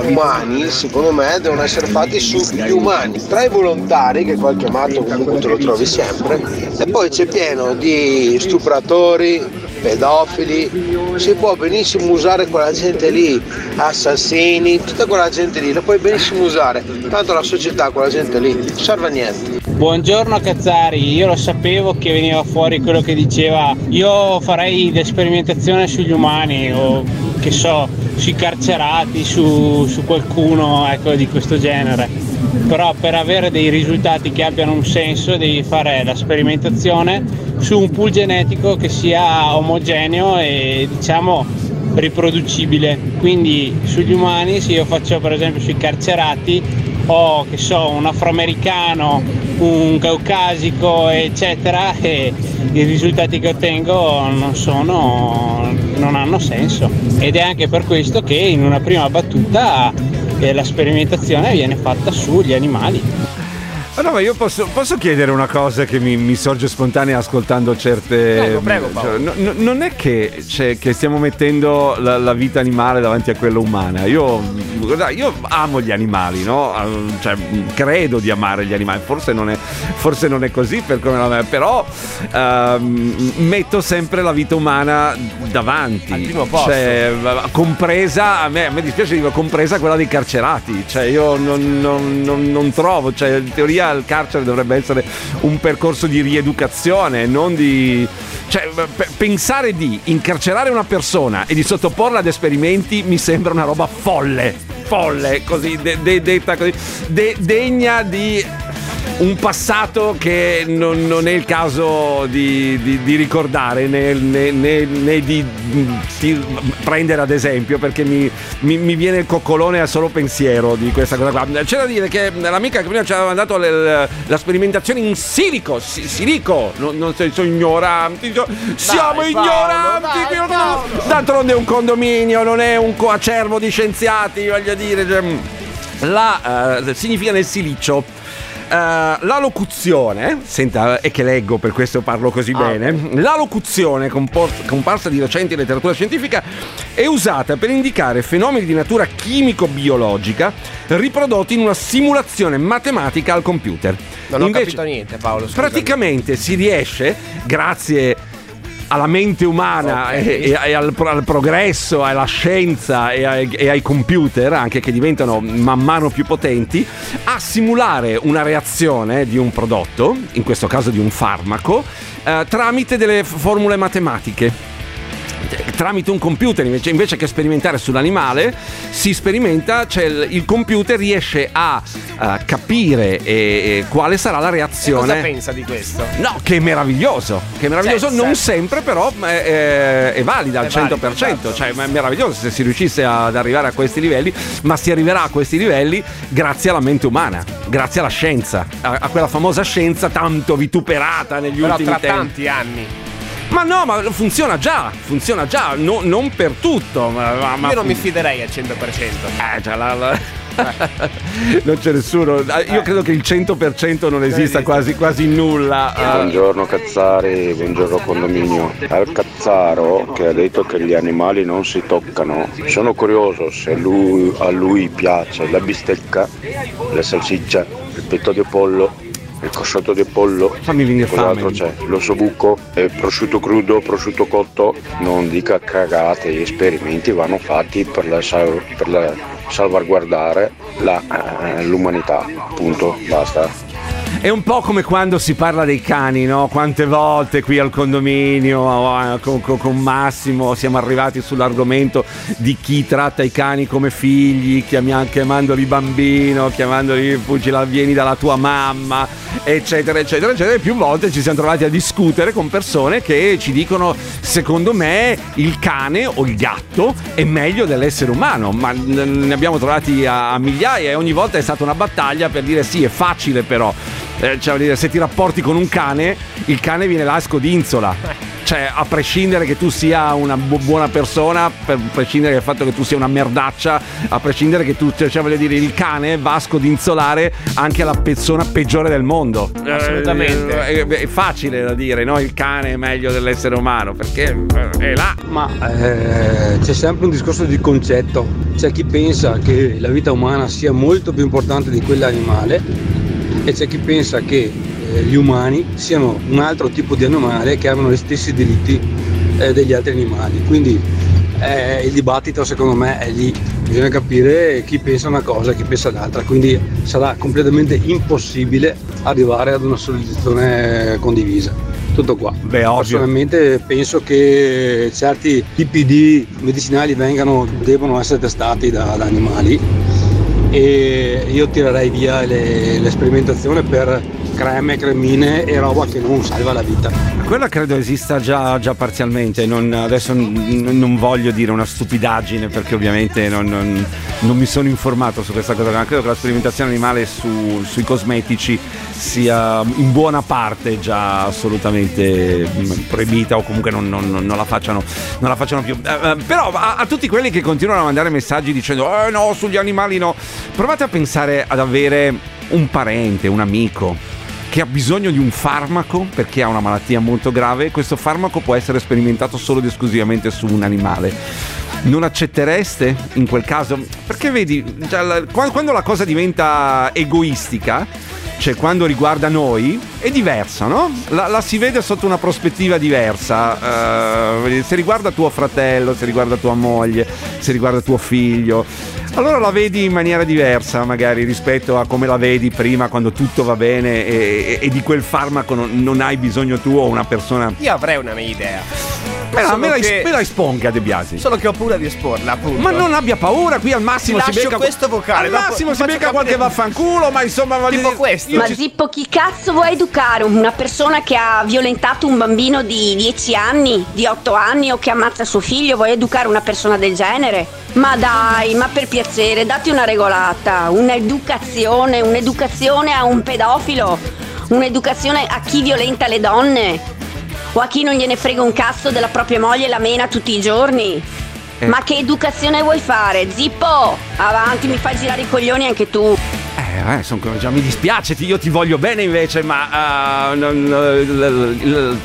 umani, secondo me, devono essere fatti sugli umani. Tra i volontari, che qualche matto comunque te lo trovi sempre, e poi c'è pieno di stupratori, pedofili. Si può benissimo usare quella gente lì, assassini, tutta quella gente lì, la puoi benissimo usare. Tanto la società, quella gente lì, serve a niente. Buongiorno Cazzari, io lo sapevo che veniva fuori quello che diceva io farei l'esperimentazione sugli umani o che so, sui carcerati, su, su qualcuno ecco, di questo genere. Però per avere dei risultati che abbiano un senso devi fare la sperimentazione su un pool genetico che sia omogeneo e diciamo riproducibile. Quindi sugli umani, se io faccio per esempio sui carcerati, ho che so, un afroamericano, un caucasico, eccetera, e i risultati che ottengo non sono, non hanno senso. Ed è anche per questo che in una prima battuta eh, la sperimentazione viene fatta sugli animali. Ma no, ma io posso, posso chiedere una cosa che mi, mi sorge spontanea ascoltando certe. Prego, prego. Cioè, no- no- non è che, cioè, che stiamo mettendo la, la vita animale davanti a quella umana. Io, io amo gli animali, no? Cioè, credo di amare gli animali. Forse non è, forse non è così per come la però ehm, metto sempre la vita umana davanti. Al primo posto. Cioè, compresa, a me, a me dispiace dire, compresa quella dei carcerati. Cioè, io non, non- non- non trovo, cioè, in teoria il carcere dovrebbe essere un percorso di rieducazione, non di. Cioè, p- pensare di incarcerare una persona e di sottoporla ad esperimenti mi sembra una roba folle. Folle, così, de- de- detta così, de- degna di un passato che non, non è il caso di, di- di ricordare né, né- né- né di, di prendere ad esempio perché mi, mi- mi viene il coccolone a solo pensiero di questa cosa qua. C'è da dire che l'amica che prima ci aveva mandato le- la sperimentazione in silico, si- silico, non, non sei- sono ignoranti, siamo Dai, Paolo, ignoranti, dai, Paolo. d'altronde è un condominio, non è un coacervo di scienziati, voglio dire. cioè, La eh, significa nel silicio. Eh, la locuzione, senta, è che leggo, per questo parlo così bene. La locuzione, compor- comparsa di recente in letteratura scientifica, è usata per indicare fenomeni di natura chimico-biologica riprodotti in una simulazione matematica al computer. Non ho Invece- capito niente, Paolo. scusami. Praticamente si riesce, grazie alla mente umana Ok. e, e- al, al progresso, alla scienza e ai, e ai computer, anche che diventano man mano più potenti, a simulare una reazione di un prodotto, in questo caso di un farmaco, eh, tramite delle formule matematiche tramite un computer invece, invece che sperimentare sull'animale si sperimenta cioè il, il computer riesce a, eh, capire e- e quale sarà la E reazione cosa pensa di questo? No, che è meraviglioso, che è meraviglioso, Cioè, non sempre però è, è- valida al È valido, 100%, esatto. cioè è meraviglioso se si riuscisse ad arrivare a questi livelli, ma si arriverà a questi livelli grazie alla mente umana, grazie alla scienza, a, a quella famosa scienza tanto vituperata negli Però ultimi tra tempi. tanti anni. Ma no, ma funziona già, funziona già, no- non per tutto, ma, ma- ma- Io non mi fiderei al 100%. Eh, cioè, la- la- non c'è nessuno. Ah, Io credo che il 100% non esista quasi, quasi nulla. Ah, Buongiorno Cazzari, buongiorno condominio. Al Cazzaro che ha detto che gli animali non si toccano, sono curioso se lui- a lui piace la bistecca, la salsiccia, il petto di pollo il cosciotto di pollo, fammi venire cos'altro c'è? L'osso buco, il prosciutto crudo, prosciutto cotto, non dica cagate, gli esperimenti vanno fatti per, la per la- salvaguardare la- eh, l'umanità, punto, basta. È un po' come quando si parla dei cani, no? Quante volte qui al condominio eh, con, con- Massimo siamo arrivati sull'argomento di chi tratta i cani come figli, chiamandoli bambino, chiamandoli fuggi la vieni dalla tua mamma, eccetera, eccetera, eccetera. E più volte ci siamo trovati a discutere con persone che ci dicono, secondo me, il cane o il gatto è meglio dell'essere umano, ma ne abbiamo trovati a migliaia e ogni volta è stata una battaglia per dire sì, è facile però. Eh, cioè, se ti rapporti con un cane, il cane viene là a scodinzola. Cioè, a prescindere che tu sia una bu- buona persona, per prescindere dal fatto che tu sia una merdaccia, a prescindere che tu, cioè, voglio dire, il cane va a scodinzolare anche la persona peggiore del mondo. Assolutamente. Eh, È, è facile da dire, no? Il cane è meglio dell'essere umano, perché eh, è là. Ma eh, c'è sempre un discorso di concetto. C'è chi pensa che la vita umana sia molto più importante di quella animale e c'è chi pensa che eh, gli umani siano un altro tipo di animale che abbiano gli stessi diritti eh, degli altri animali. Quindi eh, il dibattito secondo me è lì. Bisogna capire chi pensa una cosa e chi pensa l'altra, quindi sarà completamente impossibile arrivare ad una soluzione condivisa. Tutto qua. Beh. Personalmente penso che certi tipi di medicinali vengano, devono essere testati da, da animali e io tirerei via le- l'esperimentazione per creme, cremine e roba che non salva la vita. Quella credo esista già, già parzialmente, non- adesso n- non voglio dire una stupidaggine perché ovviamente non, non- non mi sono informato su questa cosa, ma credo che la sperimentazione animale su- sui cosmetici sia in buona parte già assolutamente mm, proibita o comunque non, la, facciano, non la facciano più. Eh, eh, però a, a tutti quelli che continuano a mandare messaggi dicendo eh no, sugli animali no, provate a pensare ad avere un parente, un amico che ha bisogno di un farmaco perché ha una malattia molto grave, questo farmaco può essere sperimentato solo ed esclusivamente su un animale. Non accettereste in quel caso? Perché vedi, quando la cosa diventa egoistica, cioè quando riguarda noi, è diversa, no? La, la si vede sotto una prospettiva diversa. eh, se riguarda tuo fratello, se riguarda tua moglie, se riguarda tuo figlio, allora la vedi in maniera diversa, magari rispetto a come la vedi prima, quando tutto va bene e, e- e di quel farmaco non, non hai bisogno tu o una persona. Io avrei una mia idea. Me la, Solo me la, che- me la esponga De Biasi. Solo che ho paura di esporla, appunto. Ma non abbia paura, qui al massimo Ti si becca questo vocale, Al massimo si becca qualche vaffanculo, ma insomma voglio Tipo dire- questo. Ma ci- Zippo, chi cazzo vuoi educare? Una persona che ha violentato un bambino di 10 anni, di 8 anni o che ammazza suo figlio? Vuoi educare una persona del genere? Ma dai, ma per piacere, datti una regolata, un'educazione, un'educazione a un pedofilo, un'educazione a chi violenta le donne o a chi non gliene frega un cazzo della propria moglie e la mena tutti i giorni. Eh. Ma che educazione vuoi fare? Zippo, avanti, mi fai girare i coglioni anche tu. Eh, eh, son- già mi dispiace, ti- io ti voglio bene invece, ma eh, non- l- l- l-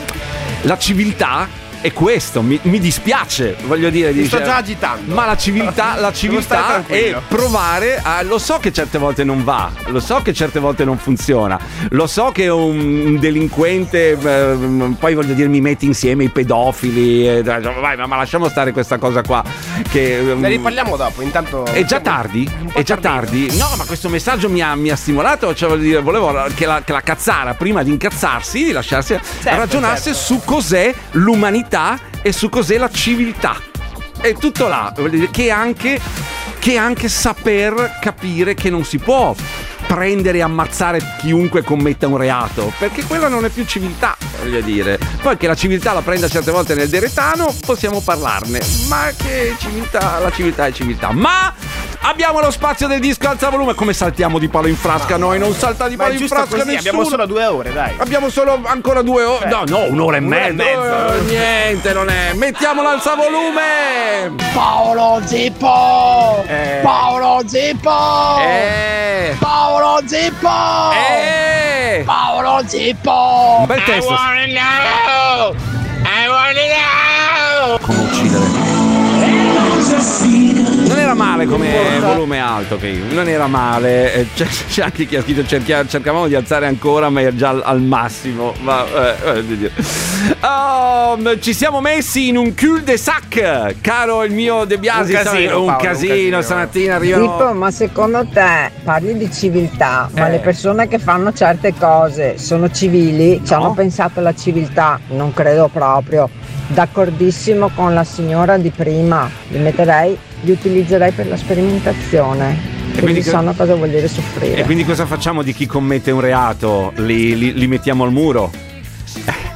la civiltà è questo, mi, mi dispiace, voglio dire. Mi sto dice- già agitando. Ma la civiltà, la civiltà è provare a. Lo so che certe volte non va, lo so che certe volte non funziona, lo so che un, delinquente, eh, poi voglio dire, mi metti insieme i pedofili. eh, vai, ma, ma lasciamo stare questa cosa qua. Che, Ne riparliamo dopo, intanto. è già tardi? È già tardi? No, ma questo messaggio mi ha, mi ha stimolato. Cioè, voglio dire, volevo che la, che la cazzara, prima di incazzarsi, di lasciarsi, ragionasse certo. su cos'è l'umanità e su cos'è la civiltà. È tutto là. Che anche, che anche saper capire che non si può prendere e ammazzare chiunque commetta un reato, perché quella non è più civiltà, voglio dire. Poi che la civiltà la prenda certe volte nel deretano, possiamo parlarne, ma che civiltà, la civiltà è civiltà. Ma abbiamo lo spazio del disco alza volume, come saltiamo di palo in frasca noi? Non salta di palo in frasca così, nessuno. abbiamo solo due ore, dai. Abbiamo solo ancora due ore. No, no, un'ora e un'ora e mezza. mezza. Eh, niente, non è. Mettiamolo alza volume. Paolo Zippo! Eh. Paolo Zippo! Eh. Paolo Zippo! Eh. Paolo Zippo! Un bel testo. I wanna know! I wanna know! Era male come volume alto, che non era male. Eh, C'è, c'è anche chi ha scritto cerchia- cercavamo di alzare ancora, ma è già al, al massimo. Ma eh. Oh, ci siamo messi in un cul de sac, caro il mio De Biasi. Un casino, sai, un Paolo, un casino. casino. Stamattina arrivano. Pippo, ma secondo te parli di civiltà, ma Eh. le persone che fanno certe cose sono civili? Ci hanno pensato alla civiltà? Non credo proprio. D'accordissimo con la signora di prima, li metterei, li utilizzerei per la sperimentazione. quindi Quindi che- sanno cosa vuol dire soffrire. E quindi cosa facciamo di chi commette un reato? Li, li- li mettiamo al muro?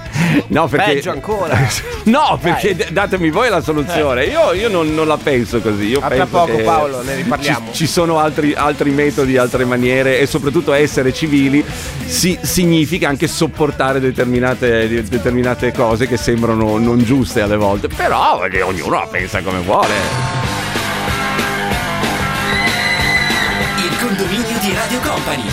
No, perché. Peggio ancora. No, perché d- datemi voi la soluzione. Io, io non, non la penso così. Io A tra poco, che Paolo, ne riparliamo. Ci, ci sono altri, altri metodi, altre maniere e soprattutto essere civili si- significa anche sopportare determinate, de- determinate cose che sembrano non giuste alle volte. Però eh, ognuno la pensa come vuole. Company.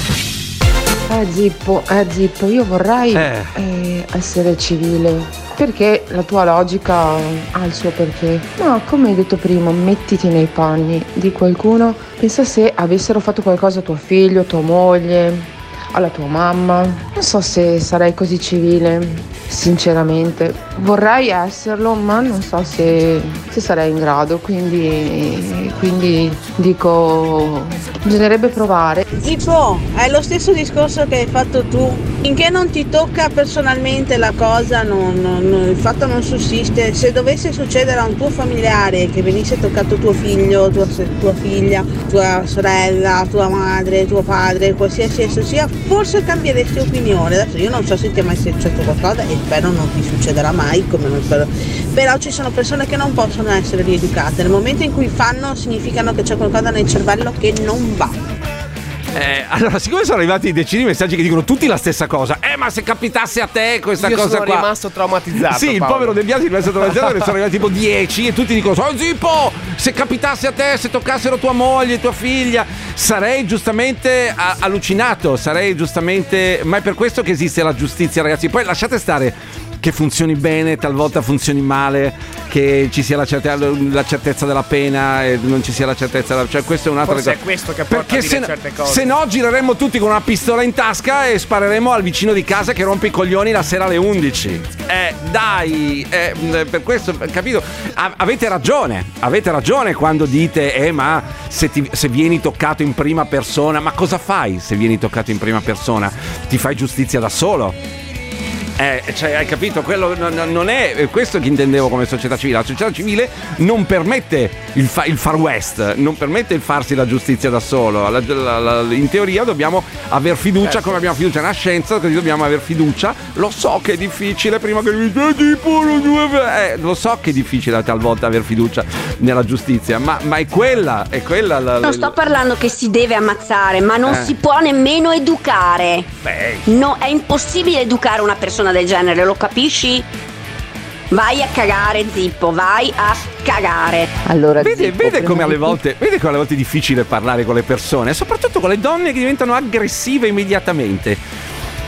Eh Zippo, eh Zippo, io vorrei Eh. eh, essere civile. Perché la tua logica ha il suo perché. No, come hai detto prima, mettiti nei panni di qualcuno. Pensa se avessero fatto qualcosa a tuo figlio, tua moglie, alla tua mamma. Non so se sarei così civile, sinceramente. Vorrei esserlo, ma non so se, se sarei in grado. Quindi, quindi dico, bisognerebbe provare. Zippo, è lo stesso discorso che hai fatto tu. Finché non ti tocca personalmente la cosa, non- non- il fatto non sussiste. Se dovesse succedere a un tuo familiare che venisse toccato tuo figlio, tua, tua figlia, tua sorella, tua madre, tuo padre, qualsiasi esso sia, forse cambieresti opinione. Adesso io non so se ti è mai successo qualcosa e spero non ti succederà mai, come non spero. Però ci sono persone che non possono essere rieducate. Nel momento in cui fanno significano che c'è qualcosa nel cervello che non va. Eh, allora, siccome sono arrivati decine di messaggi che dicono tutti la stessa cosa, eh, ma se capitasse a te questa Io cosa sono qua. rimasto traumatizzato. Sì, il Paolo. povero De Biasi è rimasto traumatizzato ne sono arrivati tipo 10 e tutti dicono: Oh Zippo, se capitasse a te, se toccassero tua moglie, tua figlia, sarei giustamente a- allucinato, sarei giustamente. Ma è per questo che esiste la giustizia, ragazzi. Poi lasciate stare che funzioni bene, talvolta funzioni male, che ci sia la, certe- la certezza della pena e non ci sia la certezza della. Cioè, questo è un'altra cosa. è questo che porta Perché a dire se, no- certe cose. se no gireremmo tutti con una pistola in tasca e spareremo al vicino di casa che rompe i coglioni la sera alle 11. Eh, dai, eh, mh, per questo, capito? A- avete ragione, avete ragione quando dite, eh, ma se, ti- se vieni toccato in prima persona, ma cosa fai se vieni toccato in prima persona? Ti fai giustizia da solo? Eh, cioè, hai capito? Quello non- non è questo che intendevo come società civile. La società civile non permette il, fa- il far west, non permette il farsi la giustizia da solo. La- la- la- in teoria dobbiamo aver fiducia, Certo. come abbiamo fiducia nella scienza, così dobbiamo aver fiducia. Lo so che è difficile prima che mi dica tipo non deve-" eh, lo so che è difficile talvolta aver fiducia nella giustizia, ma, ma è quella, è quella la, Non sto parlando che si deve ammazzare, ma non Eh. si può nemmeno educare. Beh. No, è impossibile educare una persona del genere, lo capisci? Vai a cagare, zippo, vai a cagare. Allora, Vede, Zippo, vede come alle volte, vede come alle volte è difficile parlare con le persone, soprattutto con le donne che diventano aggressive immediatamente.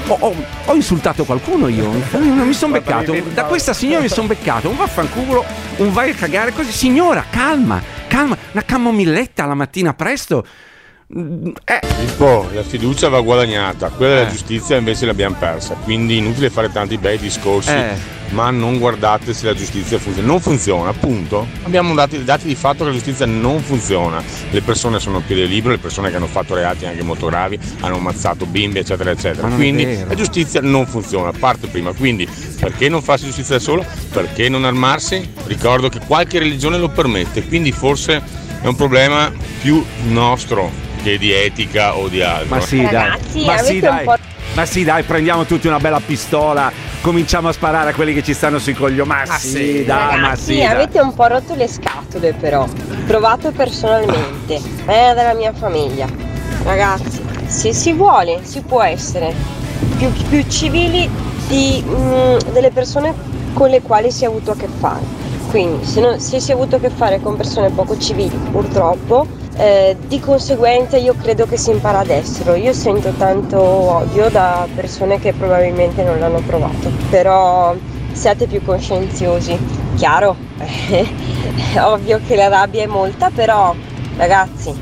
Ho, ho- ho insultato qualcuno io, mi sono beccato. Da questa signora mi sono beccato un vaffanculo, un vai a cagare così. Signora, calma, calma, una camomilletta la mattina presto. Eh, Pippo, la fiducia va guadagnata, quella della Eh. giustizia invece l'abbiamo persa, quindi inutile fare tanti bei discorsi, Eh. ma non guardate se la giustizia funziona. Non funziona, appunto. Abbiamo dati, dati di fatto che la giustizia non funziona. Le persone sono a piede libero, le persone che hanno fatto reati anche molto gravi, hanno ammazzato bimbi, eccetera, eccetera. Quindi la giustizia non funziona, parte prima. Quindi perché non farsi giustizia da solo? Perché non armarsi? Ricordo che qualche religione lo permette, quindi forse è un problema più nostro che di etica o di altro. ma sì, Ragazzi, dai. Ma sì, dai. po'- Ma sì, dai, prendiamo tutti una bella pistola, cominciamo a sparare a quelli che ci stanno sui coglioni. Ma Ah, sì, sì. dai, ma Ragazzi, sì. dai. avete un po' rotto le scatole però. Provato personalmente. È della mia famiglia. Ragazzi, se si vuole, si può essere più, più civili di, mm, delle persone con le quali si è avuto a che fare. Quindi, se, non- se si è avuto a che fare con persone poco civili, purtroppo, eh, di conseguenza io credo che si impara ad esserlo. Io sento tanto odio da persone che probabilmente non l'hanno provato, però siate più coscienziosi chiaro, è ovvio che la rabbia è molta, però ragazzi,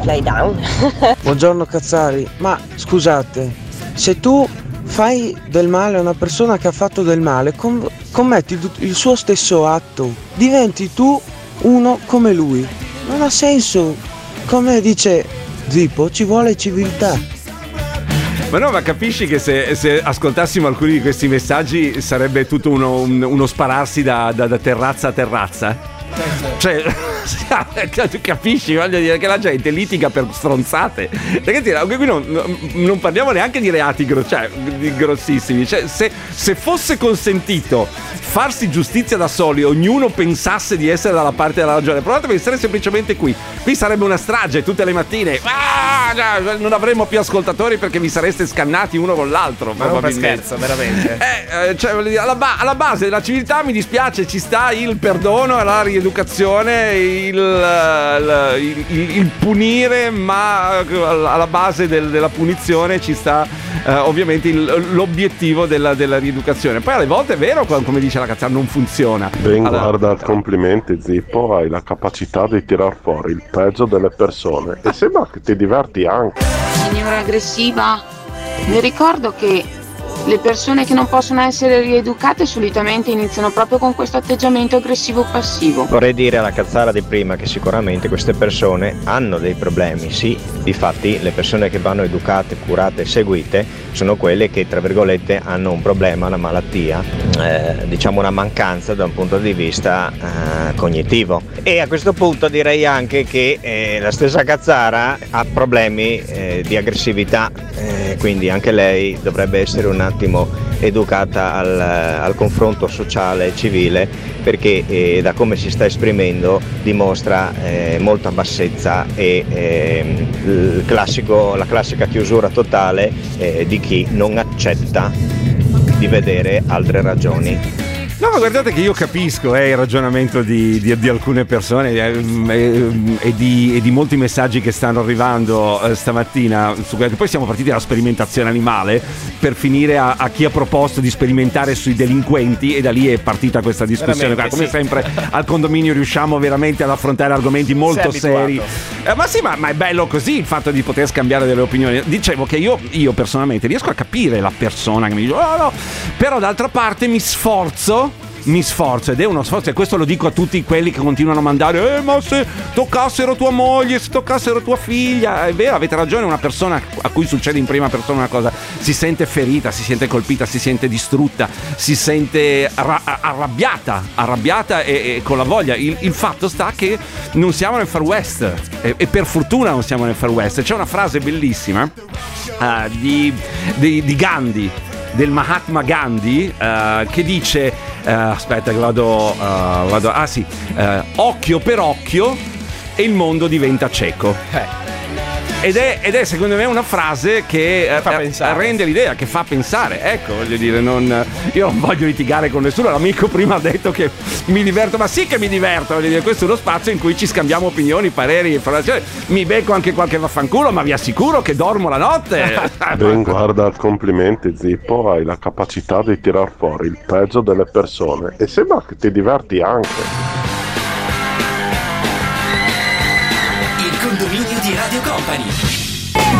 play down. Buongiorno Cazzari, ma scusate, se tu fai del male a una persona che ha fatto del male, com- commetti il suo stesso atto, diventi tu uno come lui. Non ha senso. Come dice Zippo, ci vuole civiltà. Ma no, ma capisci che se, se ascoltassimo alcuni di questi messaggi sarebbe tutto uno, un- uno spararsi da, da- da terrazza a terrazza? Cioè, tu capisci? Voglio dire che la gente litiga per stronzate. Ragazzi, anche qui non, non parliamo neanche di reati gro- cioè, grossissimi. Cioè, se, se fosse consentito farsi giustizia da soli, ognuno pensasse di essere dalla parte della ragione, provate a pensare semplicemente qui. Qui sarebbe una strage tutte le mattine. Ah, non avremmo più ascoltatori perché vi sareste scannati uno con l'altro. Ma non scherzo, veramente. Eh, eh, cioè, alla, ba- alla base della civiltà mi dispiace, ci sta il perdono, la rieducazione, il, il- il- il- punire, ma eh, alla base del- della punizione ci sta eh, ovviamente il- l'obiettivo della, della rieducazione. Poi alle volte è vero, come dice la cazzata, non funziona. Ben Allora- guarda, complimenti Zippo, hai la capacità di tirar fuori il peggio delle persone e sembra che ti diverti anche. Signora aggressiva, vi ricordo che le persone che non possono essere rieducate solitamente iniziano proprio con questo atteggiamento aggressivo-passivo. Vorrei dire alla cazzara di prima che sicuramente queste persone hanno dei problemi, sì, difatti le persone che vanno educate, curate e seguite sono quelle che tra virgolette hanno un problema, una malattia, eh, diciamo una mancanza da un punto di vista eh, cognitivo. E a questo punto direi anche che eh, la stessa cazzara ha problemi eh, di aggressività, eh, quindi anche lei dovrebbe essere un attimo educata al, al confronto sociale e civile perché eh, da come si sta esprimendo dimostra eh, molta bassezza e il classico- la classica chiusura totale eh, di chi non accetta di vedere altre ragioni. No, ma guardate che io capisco eh, il ragionamento di, di- di alcune persone eh, eh, e, di, e di molti messaggi che stanno arrivando eh, stamattina. Su, poi siamo partiti dalla sperimentazione animale per finire a, a chi ha proposto di sperimentare sui delinquenti e da lì è partita questa discussione. Veramente, Come sì. sempre al condominio riusciamo veramente ad affrontare argomenti molto seri. Eh, ma sì, ma, ma è bello così il fatto di poter scambiare delle opinioni. Dicevo che io, io personalmente riesco a capire la persona che mi dice, oh no, però d'altra parte mi sforzo. Mi sforzo ed è uno sforzo e questo lo dico a tutti quelli che continuano a mandare Eh ma se toccassero tua moglie, se toccassero tua figlia È vero, avete ragione, una persona a cui succede in prima persona una cosa Si sente ferita, si sente colpita, si sente distrutta Si sente arra- arrabbiata, arrabbiata e, e con la voglia. Il, il fatto sta che non siamo nel Far West e, e per fortuna non siamo nel Far West. C'è una frase bellissima eh, di, di- di Gandhi del Mahatma Gandhi eh, che dice eh, aspetta che vado, eh, vado ah sì eh, occhio per occhio e il mondo diventa cieco ed è, ed è, secondo me una frase che eh, rende l'idea, che fa pensare. Ecco, voglio dire, non- io non voglio litigare con nessuno. L'amico prima ha detto che mi diverto, ma sì che mi diverto. Voglio dire, questo è uno spazio in cui ci scambiamo opinioni, pareri, informazioni. Mi becco anche qualche vaffanculo, ma vi assicuro che dormo la notte. Ben guarda, complimenti Zippo, hai la capacità di tirar fuori il peggio delle persone e sembra che ti diverti anche.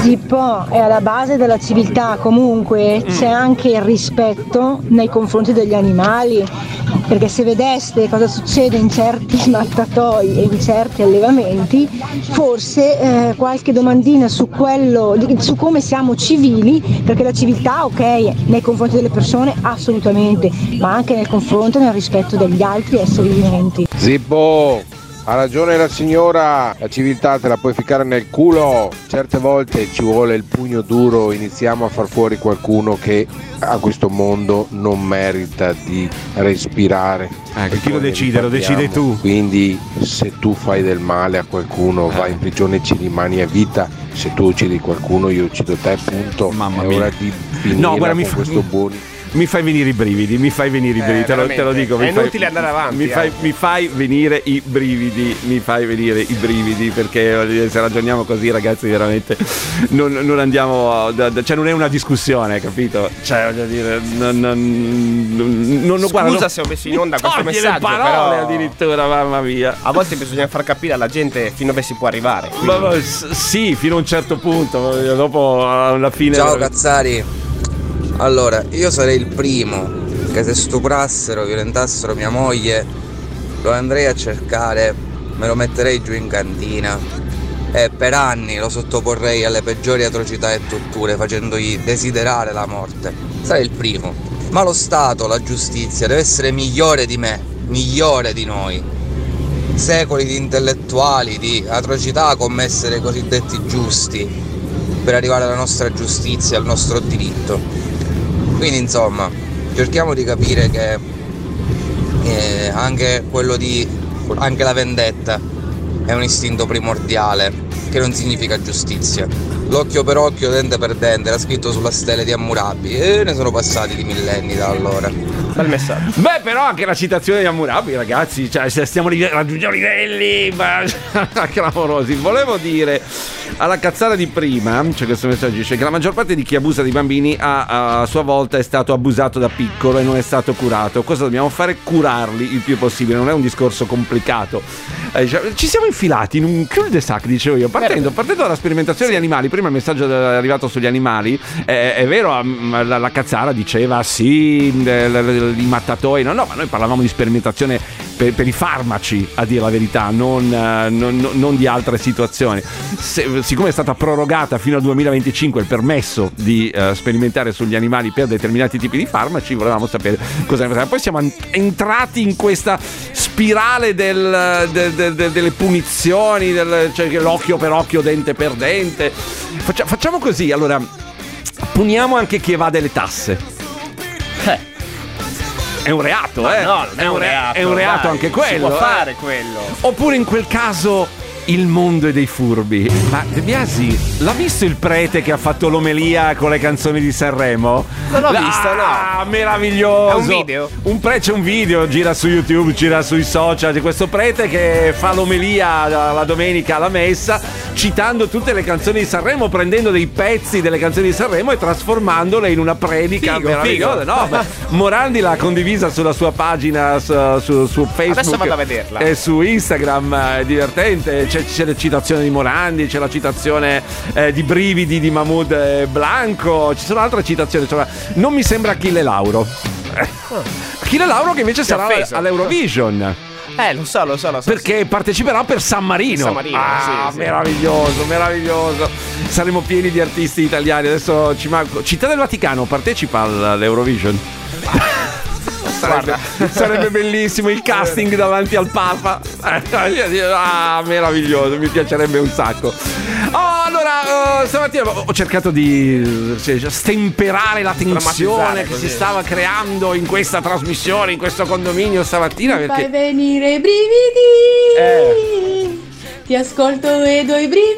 Zippo è alla base della civiltà, comunque. C'è anche il rispetto nei confronti degli animali, perché se vedeste cosa succede in certi mattatoi e in certi allevamenti, forse eh, qualche domandina su quello, su come siamo civili, perché la civiltà ok nei confronti delle persone assolutamente, ma anche nel confronto e nel rispetto degli altri esseri viventi. Zippo, ha ragione la signora, la civiltà te la puoi ficcare nel culo, certe volte ci vuole il pugno duro, iniziamo a far fuori qualcuno che a questo mondo non merita di respirare. Ecco, chi lo decide? Lo decidi tu. Quindi se tu fai del male a qualcuno, vai in prigione e ci rimani a vita. Se tu uccidi qualcuno, io uccido te, punto. Mamma È mia. ora di No, guarda, con mi fa- questo buoni. Mi fai venire i brividi, mi fai venire i Eh, brividi, te, lo, te lo dico. mi È fai- inutile andare avanti, Mi fai, eh. mi fai venire i brividi, mi fai venire i brividi, perché dire, se ragioniamo così, ragazzi, veramente non, non andiamo. da- da- cioè, non è una discussione, capito? Cioè, voglio dire, non. non, non, non Scusa guarda, non- se ho messo in onda questo messaggio, parole però addirittura, mamma mia. A volte bisogna far capire alla gente fino dove si può arrivare. Ma- ma sì, fino a un certo punto, dopo alla fine. Ciao Cazzari. Allora, io sarei il primo che se stuprassero, violentassero mia moglie, lo andrei a cercare, me lo metterei giù in cantina e per anni lo sottoporrei alle peggiori atrocità e torture facendogli desiderare la morte. Sarei il primo. Ma lo Stato, la giustizia deve essere migliore di me, migliore di noi. Secoli di intellettuali, di atrocità commesse dai cosiddetti giusti per arrivare alla nostra giustizia, al nostro diritto. Quindi insomma, cerchiamo di capire che eh, anche quello di anche la vendetta è un istinto primordiale che non significa giustizia. L'occhio per occhio, dente per dente, era scritto sulla stele di Hammurabi e ne sono passati di millenni da allora. Bel messaggio. Beh, però anche la citazione di Hammurabi, ragazzi, cioè stiamo raggiungendo livelli ma, clamorosi. Volevo dire alla cazzara di prima, cioè questo messaggio dice che la maggior parte di chi abusa di bambini ha, a sua volta è stato abusato da piccolo e non è stato curato. Cosa dobbiamo fare? Curarli il più possibile, non è un discorso complicato. Eh, dice, ci siamo infilati in un cul-de-sac, dicevo io, partendo, partendo dalla sperimentazione di animali. Prima il messaggio è arrivato sugli animali, eh, è vero, la, la cazzara diceva sì, i mattatoi, no, no, ma noi parlavamo di sperimentazione per, per i farmaci, a dire la verità, non, eh, non- non- di altre situazioni. Se- siccome è stata prorogata fino al 2025 il permesso di eh, sperimentare sugli animali per determinati tipi di farmaci, volevamo sapere cosa ne. Poi siamo entrati in questa spirale del- de- de- de- delle punizioni, del- cioè l'occhio per occhio, dente per dente. Faccia- facciamo così, allora, puniamo anche chi evade le tasse. È un reato, eh? no, non è un re- reato, È un reato dai, anche si quello. può eh. fare quello. Oppure in quel caso il mondo è dei furbi. Ma De Biasi, l'ha visto il prete che ha fatto l'omelia con le canzoni di Sanremo? Non l'ho Ah, visto, no. meraviglioso. È un video? Un pre- c'è un video, gira su YouTube, gira sui social di questo prete che fa l'omelia la, domenica alla messa, citando tutte le canzoni di Sanremo, prendendo dei pezzi delle canzoni di Sanremo e trasformandole in una predica Figo, meravigliosa. figo. No, beh, Morandi l'ha condivisa sulla sua pagina su, su- su Facebook Adesso vado a vederla. e su Instagram, è divertente. C'è, c'è la citazione di Morandi, c'è la citazione eh, di Brividi di Mahmoud eh, Blanco, ci sono altre citazioni. Insomma, non mi sembra Achille Lauro. Achille Lauro che invece sarà offeso. all'Eurovision. Eh, lo so, lo so, lo so. Perché parteciperà per San Marino. San Marino, ah, sì, sì. meraviglioso, meraviglioso. Saremo pieni di artisti italiani. Adesso ci manco. Città del Vaticano partecipa all'Eurovision. Sarebbe, sarebbe bellissimo il casting davanti al Papa. Ah, meraviglioso, mi piacerebbe un sacco. Oh, allora, oh, stamattina ho cercato di cioè, stemperare la tensione che così. si stava creando in questa trasmissione, in questo condominio stamattina. Fai Perché venire i brividi. Ti ascolto e do i brividi.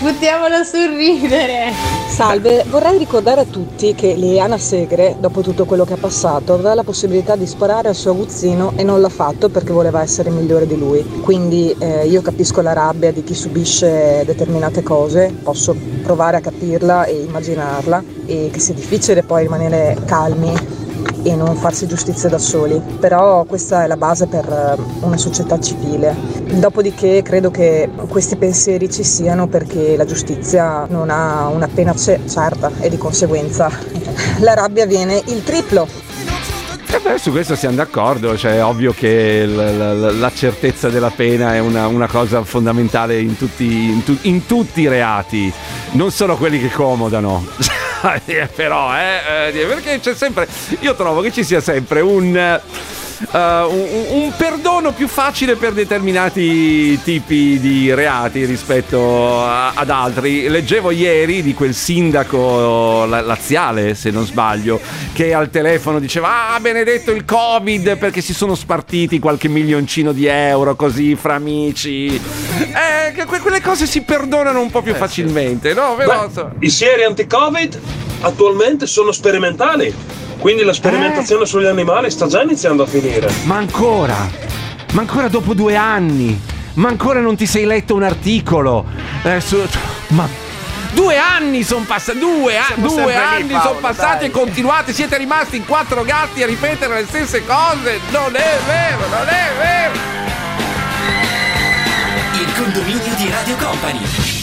Buttiamolo a sorridere. Salve, vorrei ricordare a tutti che Liliana Segre, dopo tutto quello che ha passato, aveva la possibilità di sparare al suo aguzzino e non l'ha fatto perché voleva essere migliore di lui. Quindi eh, io capisco la rabbia di chi subisce determinate cose, posso provare a capirla e immaginarla e che sia difficile poi rimanere calmi e non farsi giustizia da soli, però questa è la base per eh, una società civile. Dopodiché credo che questi pensieri ci siano perché la giustizia non ha una pena ce- certa e di conseguenza la rabbia viene il triplo. Eh beh, su questo siamo d'accordo, cioè è ovvio che l- l- la certezza della pena è una, una cosa fondamentale in tutti, in, tu- in tutti i reati, non solo quelli che comodano. Eh, Però, eh, eh, perché c'è sempre, io trovo che ci sia sempre un, eh, un, un perdono più facile per determinati tipi di reati rispetto a- ad altri. Leggevo ieri di quel sindaco la- laziale, se non sbaglio, che al telefono diceva ah benedetto il covid perché si sono spartiti qualche milioncino di euro così fra amici eh, que- quelle cose si perdonano un po' più facilmente no? Però, Beh, I sieri anti-Covid attualmente sono sperimentali. Quindi la sperimentazione sugli animali sta già iniziando a finire. Ma ancora? Ma ancora dopo due anni? Ma ancora non ti sei letto un articolo? Eh, su- ma due anni sono passati, due, a- due anni sono passati dai. e continuate, siete rimasti in quattro gatti a ripetere le stesse cose. Non è vero, non è vero. Il condominio di Radio Company.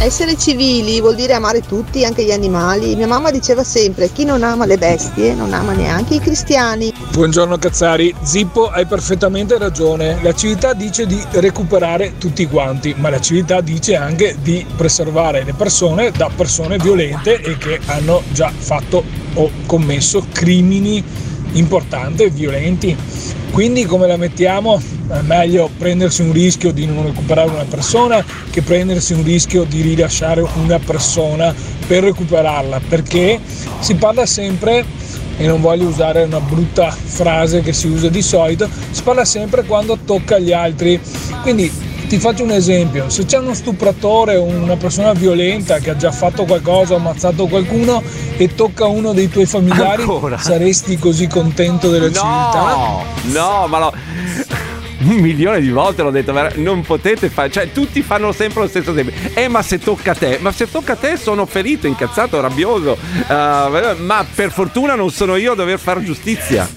Essere civili vuol dire amare tutti, anche gli animali. Mia mamma diceva sempre: chi non ama le bestie non ama neanche i cristiani. Buongiorno Cazzari, Zippo hai perfettamente ragione, la civiltà dice di recuperare tutti quanti, ma la civiltà dice anche di preservare le persone da persone violente e che hanno già fatto o commesso crimini importanti e violenti. Quindi come la mettiamo? È meglio prendersi un rischio di non recuperare una persona che prendersi un rischio di rilasciare una persona per recuperarla, perché si parla sempre e non voglio usare una brutta frase che si usa di solito, si parla sempre quando tocca agli altri. Quindi ti faccio un esempio, se c'è uno stupratore o una persona violenta che ha già fatto qualcosa, ha ammazzato qualcuno e tocca uno dei tuoi familiari, Ancora? saresti così contento della civiltà? No, no, ma no. Un milione di volte l'ho detto, ma non potete fare, cioè tutti fanno sempre lo stesso esempio. Eh, ma se tocca a te, ma se tocca a te sono ferito, incazzato, rabbioso. Uh, ma per fortuna non sono io a dover fare giustizia.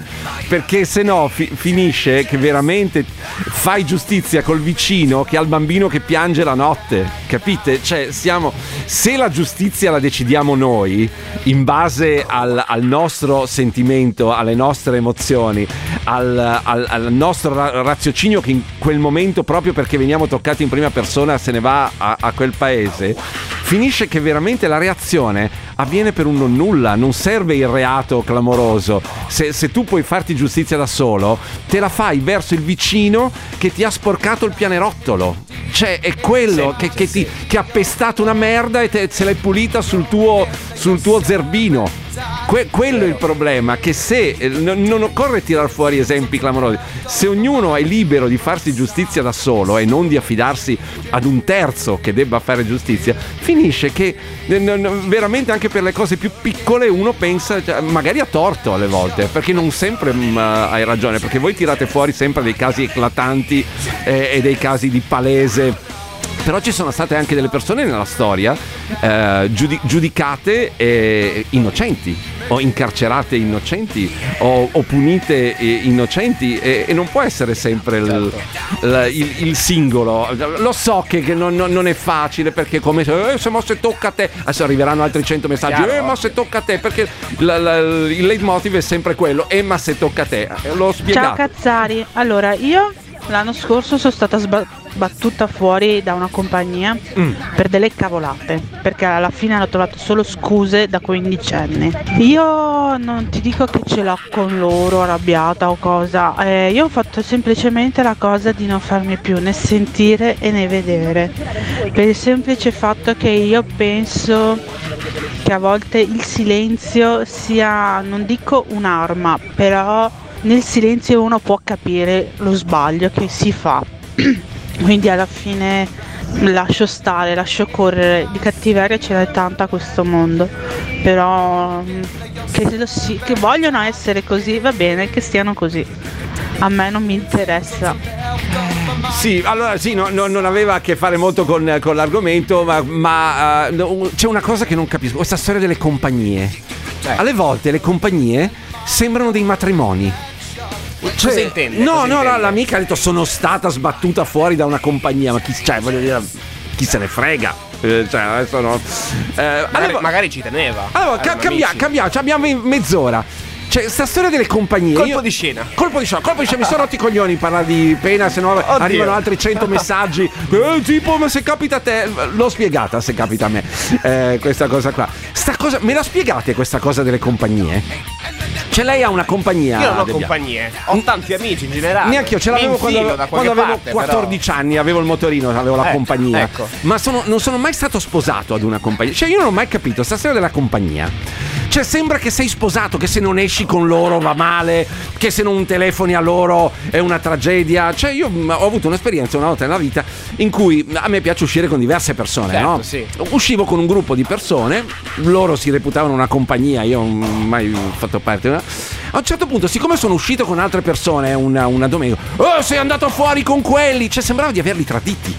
Perché se no fi- finisce che veramente fai giustizia col vicino che ha il bambino che piange la notte. Capite? Cioè, siamo. Se la giustizia la decidiamo noi, in base al, al nostro sentimento, alle nostre emozioni, al, al- al nostro ra- raziocinio che in quel momento, proprio perché veniamo toccati in prima persona, se ne va a, a quel paese, finisce che veramente la reazione avviene per un non nulla, non serve il reato clamoroso. Se, se tu puoi farti giustizia da solo, te la fai verso il vicino che ti ha sporcato il pianerottolo. Cioè, è quello che, che ti, che ha pestato una merda e te, se l'hai pulita sul tuo, sul tuo zerbino. Que- quello è il problema, che se eh, non, non occorre tirar fuori esempi clamorosi, se ognuno è libero di farsi giustizia da solo e non di affidarsi ad un terzo che debba fare giustizia, finisce che eh, non- veramente anche per le cose più piccole uno pensa, cioè, magari a torto alle volte, perché non sempre mm, hai ragione, perché voi tirate fuori sempre dei casi eclatanti eh, e dei casi di palese però ci sono state anche delle persone nella storia eh, giudi- giudicate eh, innocenti o incarcerate innocenti o, o punite eh, innocenti e, e non può essere sempre il, il- il- il singolo. Lo so che, che non, non- è facile perché come se, eh, se ma se tocca a te adesso arriveranno altri 100 messaggi eh ma se tocca a te perché la- la- il leitmotiv è sempre quello eh ma se tocca a te l'ho Ciao spiegato. Cazzari, allora io l'anno scorso sono stata sba- battuta fuori da una compagnia Mm. per delle cavolate, perché alla fine hanno trovato solo scuse da quindicenni. Io non ti dico che ce l'ho con loro arrabbiata o cosa, eh, io ho fatto semplicemente la cosa di non farmi più né sentire e né vedere, per il semplice fatto che io penso che a volte il silenzio sia, non dico un'arma, però nel silenzio uno può capire lo sbaglio che si fa. Quindi alla fine lascio stare, lascio correre. Di cattiveria ce n'è tanta a questo mondo. Però mm, che, si- che vogliono essere così, va bene, che stiano così. A me non mi interessa. Sì, allora sì, no- no- non aveva a che fare molto con, con l'argomento, ma, ma, no, c'è una cosa che non capisco, questa storia delle compagnie. Alle volte le compagnie sembrano dei matrimoni. Cosa intende? No, Cosa no, intende? l'amica ha detto sono stata sbattuta fuori da una compagnia, ma chi, cioè, voglio dire, chi se ne frega? Eh, cioè, adesso no. Eh, Magari, allora- magari ci teneva. allora, ca- Erano cambia- cambiamo, cioè, abbiamo mezz'ora. Cioè, sta storia delle compagnie. Colpo io- di scena. Colpo di scena, colpo di scena, mi sono rotti i coglioni parlare di pena, se no arrivano altri 100 messaggi. Eh, tipo, ma se capita a te. L'ho spiegata se capita a me. eh, questa cosa qua. Sta cosa, me la spiegate questa cosa delle compagnie? Cioè, lei ha una compagnia. Io non ho compagnie, ho tanti amici in generale. Neanche io, ce l'avevo quando, da quando avevo parte, 14 anni, avevo il motorino, avevo la Eh, compagnia. ecco. Ma sono- non sono mai stato sposato ad una compagnia. Cioè, io non ho mai capito, stasera della compagnia. Cioè, sembra che sei sposato, che se non esci con loro va male, che se non telefoni a loro è una tragedia. Cioè, io mh, ho avuto un'esperienza una volta nella vita in cui a me piace uscire con diverse persone, Certo, no? sì. Uscivo con un gruppo di persone, loro si reputavano una compagnia, io non ho mai fatto parte. no? A un certo punto, siccome sono uscito con altre persone una, una domenica, oh, sei andato fuori con quelli, cioè sembrava di averli traditi.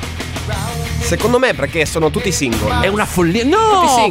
Secondo me perché sono tutti single. È una follia. No,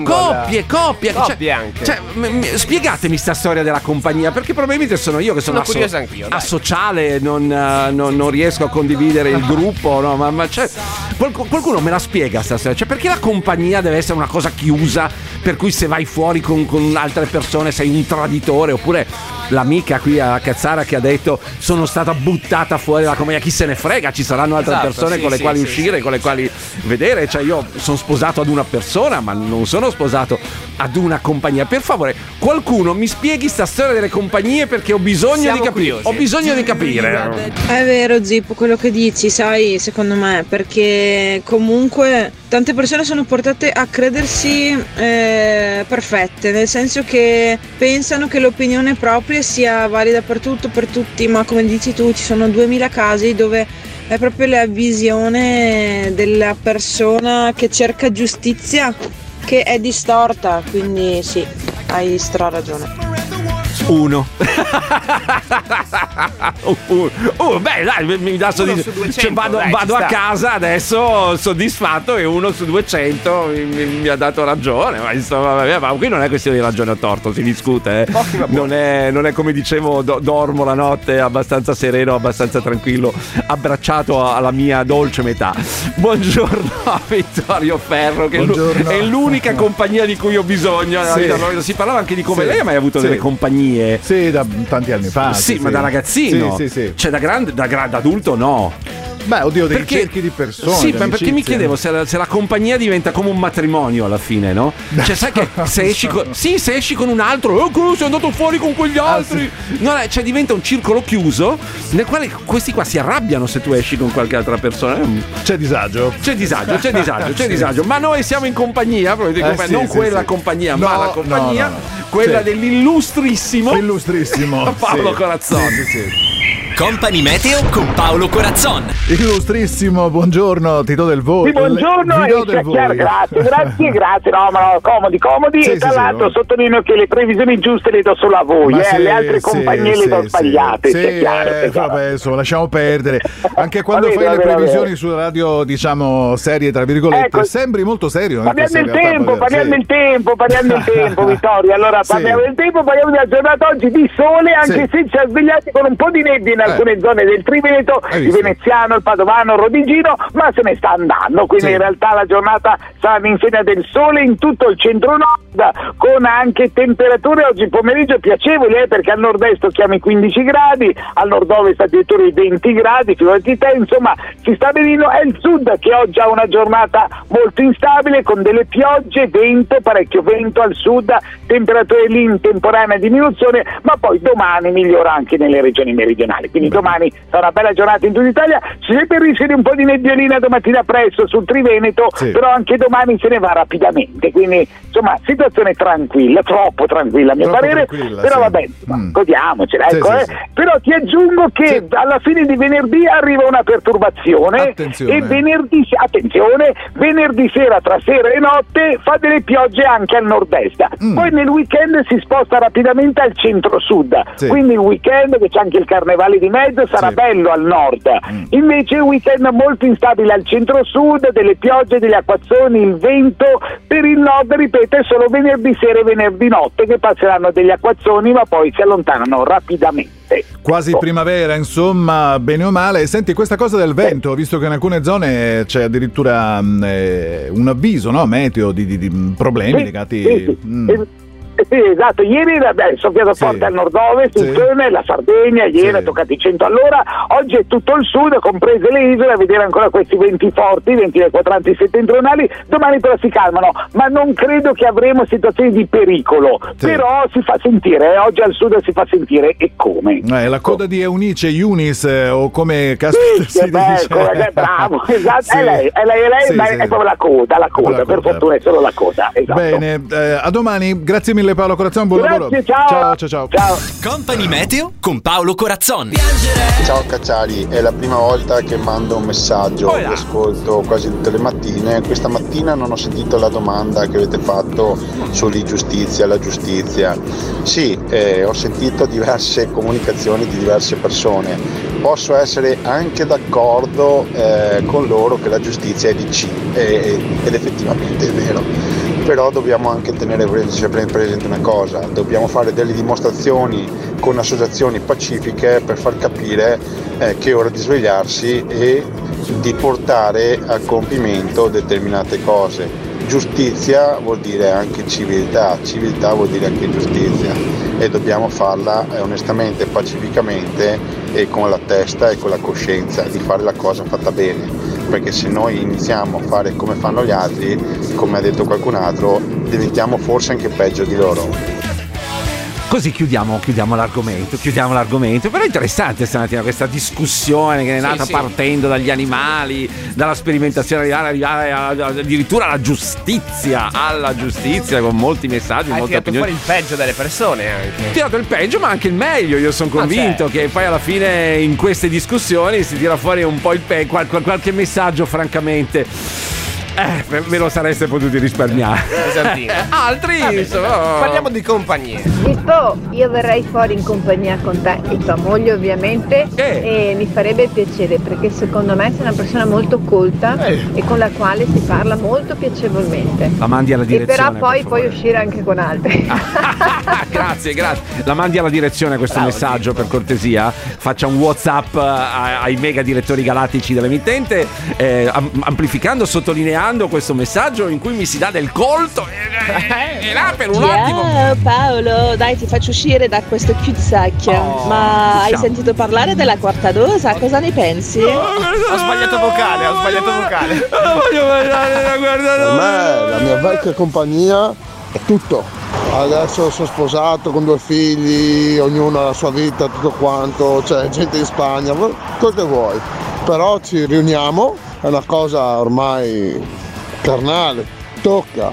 coppie, coppie. Coppie cioè, anche. cioè, m- m- spiegatemi sta storia della compagnia, perché probabilmente sono io che sono, Sono curioso anch'io, dai. asociale, non, eh, non- non riesco a condividere il gruppo, no, ma, ma cioè, qualc- qualcuno me la spiega sta storia, cioè perché la compagnia deve essere una cosa chiusa, per cui se vai fuori con, con altre persone sei un traditore, oppure l'amica qui a Cazzara che ha detto sono stata buttata fuori dalla compagnia, chi se ne frega, ci saranno altre Esatto, persone sì, con le sì, quali sì, uscire, con le quali vedere, cioè io sono sposato ad una persona, ma non sono sposato ad una compagnia. Per favore, qualcuno mi spieghi sta storia delle compagnie perché ho bisogno Siamo di capire. curiosi. Ho bisogno di capire. È vero Zippo quello che dici, sai, secondo me, perché comunque tante persone sono portate a credersi eh, perfette, nel senso che pensano che l'opinione propria sia valida per tutto, per tutti, ma come dici tu ci sono 2000 casi dove è proprio la visione della persona che cerca giustizia che è distorta, quindi sì, hai stra ragione. Uno. Uh, uh, beh, dai, mi- dà Uno soddisf- su 200, cioè, vado, dai, vado a casa adesso soddisfatto e uno su 200 mi, mi- mi ha dato ragione. Ma insomma, vabbè, ma qui non è questione di ragione o torto, si discute. eh. Non, è, non è come dicevo, do- dormo la notte abbastanza sereno, abbastanza tranquillo, abbracciato alla mia dolce metà. Buongiorno a Vittorio Ferro, che Buongiorno. è l'unica compagnia di cui ho bisogno. Sì. Si parlava anche di come Sì. lei ha mai avuto Sì. delle compagnie. Sì, da tanti anni fa. Sì, ma da ragazzino. Sì, sì, sì. Cioè, da grande, da grande adulto no. Beh, oddio, dei Perché- cerchi di persone. Sì, ma perché mi chiedevo se la, se la compagnia diventa come un matrimonio alla fine, no? Cioè, sai che se esci con, sì, se esci con un altro, oh, sei andato fuori con quegli Ah, altri. No, eh, cioè diventa un circolo chiuso nel quale questi qua si arrabbiano se tu esci con qualche altra persona. Eh, C'è disagio. C'è disagio, c'è disagio, c'è Sì. disagio. Ma noi siamo in compagnia, Eh, compagnia, sì, non quella compagnia, No, ma la no, compagnia, no, no. quella dell'illustrissimo Illustrissimo. Paolo. Corazzoni. Sì, sì. Company Meteo con Paolo Corazzon. Illustrissimo, buongiorno, ti do del voi. Sì, buongiorno e del chiaro, voi. grazie, grazie, grazie. No, ma no, comodi, comodi. Sì, e tra sì, l'altro no. sottolineo che le previsioni giuste le do solo a voi, eh, sì, alle altre sì, compagnie sì, le do sì. sbagliate. Sì, chiaro, eh, vabbè, insomma, lasciamo perdere. Anche quando Va bene, fai le va bene, va previsioni bene. sulla radio, diciamo, serie, tra virgolette, Ecco. sembri molto serio. Parliamo del tempo, parliamo del tempo, parliamo del tempo, Vittorio. Allora, parliamo del tempo, parliamo della giornata oggi di sole, anche se ci ha svegliati con un po' di nebbia in Eh. Alcune zone del Triveneto, Hai il? Veneziano, il Padovano, il Rodigino, ma se ne sta andando. Quindi Sì. in realtà la giornata sarà all'insegna del sole in tutto il centro-nord, con anche temperature oggi pomeriggio piacevoli, eh, perché al nord-est tocchiamo i 15 gradi, al nord-ovest addirittura i 20 gradi, figurati te, insomma, si sta benino. È il sud che oggi ha una giornata molto instabile, con delle piogge, vento, parecchio vento al sud, temperature lì in temporanea diminuzione, ma poi domani migliora anche nelle regioni meridionali. Quindi domani sarà una bella giornata in tutta Italia, sempre il rischio di un po' di nebbiolina domattina presto sul Triveneto, Sì. però anche domani se ne va rapidamente, quindi insomma situazione tranquilla, troppo tranquilla a mio Troppo parere, però sì. vabbè, Mm. godiamocela, Sì, ecco, eh. però ti aggiungo che alla fine di venerdì arriva una perturbazione Attenzione. e venerdì, attenzione, venerdì sera tra sera e notte fa delle piogge anche al nord-est, Mm. poi nel weekend si sposta rapidamente al centro-sud, quindi il weekend che c'è anche il carnevale di mezzo sarà Sì. bello al nord, Mm. invece il weekend molto instabile al centro-sud, delle piogge, degli acquazzoni, il vento, per il nord ripeto è solo venerdì sera e venerdì notte che passeranno degli acquazzoni ma poi si allontanano rapidamente. Quasi primavera, insomma, bene o male. Senti, questa cosa del vento, visto che in alcune zone c'è addirittura mh, eh, un avviso, no? Meteo di, di- di, mh, problemi Sì, legati. sì, sì. Mm. Sì, esatto, ieri è soffiato Sì. forte al nord-ovest, Sì. il Fene, la Sardegna, ieri Sì. è toccato i 100 all'ora, oggi è tutto il sud, comprese le isole, a vedere ancora questi venti forti, venti dei quadranti settentrionali, domani però si calmano, ma non credo che avremo situazioni di pericolo, Sì. però si fa sentire, eh, oggi al sud si fa sentire e come. Eh, la coda di Eunice, Eunice, eh, o come caspita Sì, si bello, dice. eh, bravo, esatto, Sì. è lei, è lei, è lei, è proprio la coda, la coda, La per coda. fortuna è solo la coda, esatto. Bene, eh, a domani, grazie mille mille Paolo Corazzon, buon Grazie, lavoro. ciao. ciao, ciao. ciao. Company Meteo con Paolo Corazzon. Ciao Cacciari, è la prima volta che mando un messaggio, vi ascolto quasi tutte le mattine. Questa mattina non ho sentito la domanda che avete fatto sull'ingiustizia, la giustizia. Sì, eh, ho sentito diverse comunicazioni di diverse persone. Posso essere anche d'accordo eh, con loro che la giustizia è di C eh, ed effettivamente è vero. Però dobbiamo anche tenere sempre presente una cosa, dobbiamo fare delle dimostrazioni con associazioni pacifiche per far capire eh, che è ora di svegliarsi e di portare a compimento determinate cose. Giustizia vuol dire anche civiltà, civiltà vuol dire anche giustizia e dobbiamo farla eh, onestamente, pacificamente e con la testa e con la coscienza di fare la cosa fatta bene, perché se noi iniziamo a fare come fanno gli altri, come ha detto qualcun altro, diventiamo forse anche peggio di loro. Così chiudiamo, chiudiamo l'argomento, chiudiamo l'argomento. Però è interessante stamattina questa discussione che è nata sì. partendo dagli animali, dalla sperimentazione animale, arrivare addirittura alla giustizia, alla giustizia con molti messaggi, Hai molte tirato fuori opinioni. il peggio delle persone anche. Tirato il peggio, ma anche il meglio. Io sono Ma convinto certo. che poi alla fine in queste discussioni si tira fuori un po' il peggio, qualche messaggio, francamente. Eh, me- me lo sareste potuti risparmiare. Esatttino. Altri, insomma. Parliamo di compagnie. Pippo, io verrei fuori in compagnia con te e tua moglie ovviamente e mi farebbe piacere perché secondo me sei una persona molto colta e con la quale si parla molto piacevolmente. La mandi alla E direzione. però poi per puoi uscire anche con altri. Grazie, grazie. La mandi alla direzione questo messaggio per cortesia. Faccia un WhatsApp eh, ai mega direttori galattici dell'emittente, eh, am- amplificando, sottolineando questo messaggio in cui mi si dà del colto. E, e là per un attimo. Ciao Paolo, dai ti faccio uscire da questo cul-de-sac. Oh, Ma hai ciao. sentito parlare della quarta dosa? Cosa ne pensi? Ho sbagliato vocale, ho sbagliato vocale. voglio ballare la Per me la mia vecchia compagnia è tutto. Adesso sono sposato con due figli, ognuno ha la sua vita, tutto quanto, c'è gente in Spagna, quel quel che vuoi. Però ci riuniamo, è una cosa ormai carnale, tocca.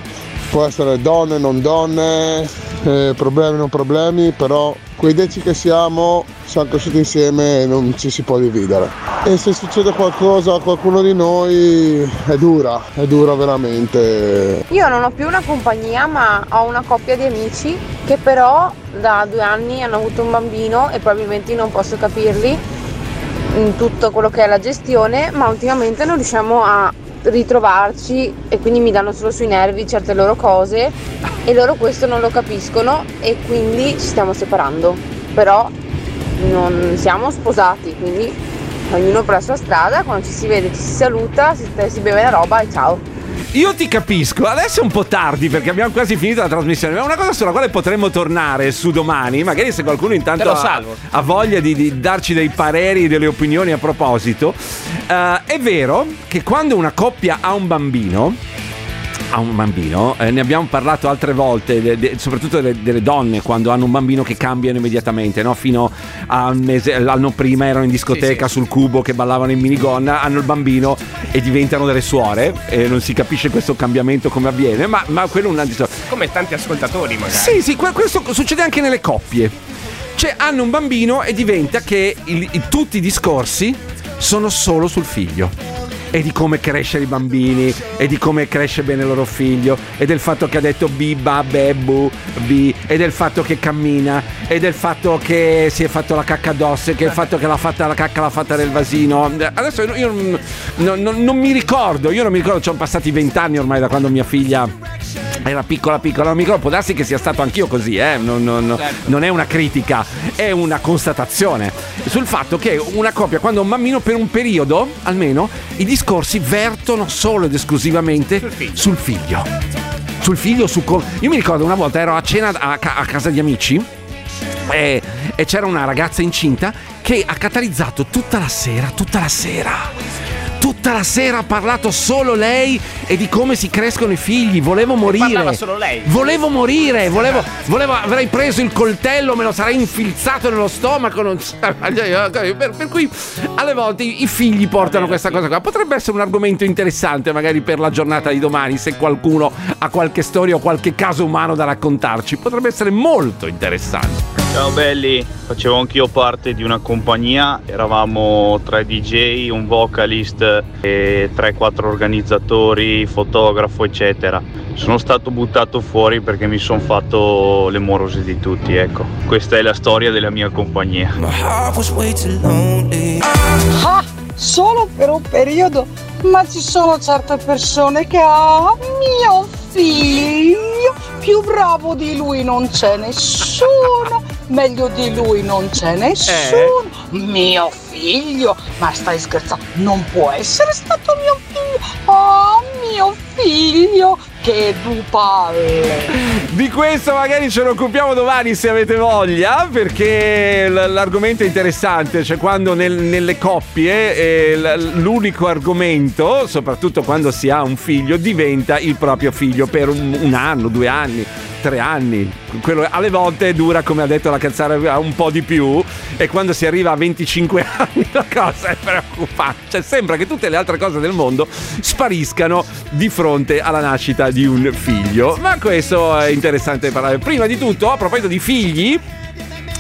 Può essere donne, non donne, eh, problemi, non problemi, però quei dieci che siamo siamo cresciuti insieme e non ci si può dividere. E se succede qualcosa a qualcuno di noi è dura, è dura veramente. Io non ho più una compagnia, ma ho una coppia di amici che però da due anni hanno avuto un bambino e probabilmente non posso capirli in tutto quello che è la gestione, ma ultimamente non riusciamo a ritrovarci e quindi mi danno solo sui nervi certe loro cose e loro questo non lo capiscono e quindi ci stiamo separando. Però non siamo sposati, quindi ognuno per la sua strada, quando ci si vede ci si saluta, si, si beve la roba e ciao. Io ti capisco, adesso è un po' tardi perché abbiamo quasi finito la trasmissione, ma è una cosa sulla quale potremmo tornare su domani, magari se qualcuno intanto ha, ha voglia di, di darci dei pareri, delle opinioni a proposito. Eh, è vero che quando una coppia ha un bambino, ha un bambino, eh, ne abbiamo parlato altre volte, de- de- soprattutto delle, delle donne quando hanno un bambino che cambiano immediatamente, no? fino a un mese, l'anno prima erano in discoteca sul cubo che ballavano in minigonna, hanno il bambino e diventano delle suore e non si capisce questo cambiamento come avviene, ma, ma quello è un altro Come tanti ascoltatori magari. sì, sì, que- questo succede anche nelle coppie. Cioè, hanno un bambino e diventa che il- tutti i discorsi sono solo sul figlio. E di come crescere i bambini, e di come cresce bene il loro figlio, e del fatto che ha detto biba, bebu, bi, e del fatto che cammina, e del fatto che si è fatto la cacca addosso, e che il fatto che l'ha fatta la cacca l'ha fatta nel vasino. Adesso io, io non, non- non- mi ricordo, io non mi ricordo, ci sono passati vent'anni ormai da quando mia figlia era piccola piccola non mi ricordo può darsi che sia stato anch'io così eh? non, non- non è una critica è una constatazione sul fatto che una coppia quando un bambino per un periodo almeno i discorsi vertono solo ed esclusivamente sul figlio. sul figlio. Su com- io mi ricordo una volta ero a cena a, ca- a casa di amici e, e c'era una ragazza incinta che ha catalizzato tutta la sera tutta la sera Tutta la sera ha parlato solo lei e di come si crescono i figli. Volevo morire. parlava solo lei. Volevo morire. Volevo, volevo- avrei preso il coltello, me lo sarei infilzato nello stomaco. Non per, per cui alle volte i figli portano questa cosa qua. Potrebbe essere un argomento interessante, magari per la giornata di domani, se qualcuno ha qualche storia o qualche caso umano da raccontarci. Potrebbe essere molto interessante. Ciao belli, facevo anch'io parte di una compagnia, eravamo tre DJ, un vocalist e 3-4 organizzatori, fotografo eccetera. Sono stato buttato fuori perché mi sono fatto le morose di tutti, ecco. Questa è la storia della mia compagnia. Ah, solo per un periodo, ma ci sono certe persone che ah, mio figlio, più bravo di lui non c'è nessuno, meglio di lui non c'è nessuno, mio figlio, ma stai scherzando, non può essere stato mio figlio, oh mio figlio, che due palle. Di questo magari ce ne occupiamo domani se avete voglia, perché l- l'argomento è interessante, cioè quando nel- nelle coppie eh, l- l'unico argomento, soprattutto quando si ha un figlio, diventa il proprio figlio per un, un anno, due anni, tre anni. Quello alle volte dura, come ha detto la cazzara, un po' di più e quando si arriva a 25 anni la cosa è preoccupante. Cioè sembra che tutte le altre cose del mondo spariscano di fronte alla nascita di un figlio. Ma questo è interessante parlare. Prima di tutto, a proposito di figli,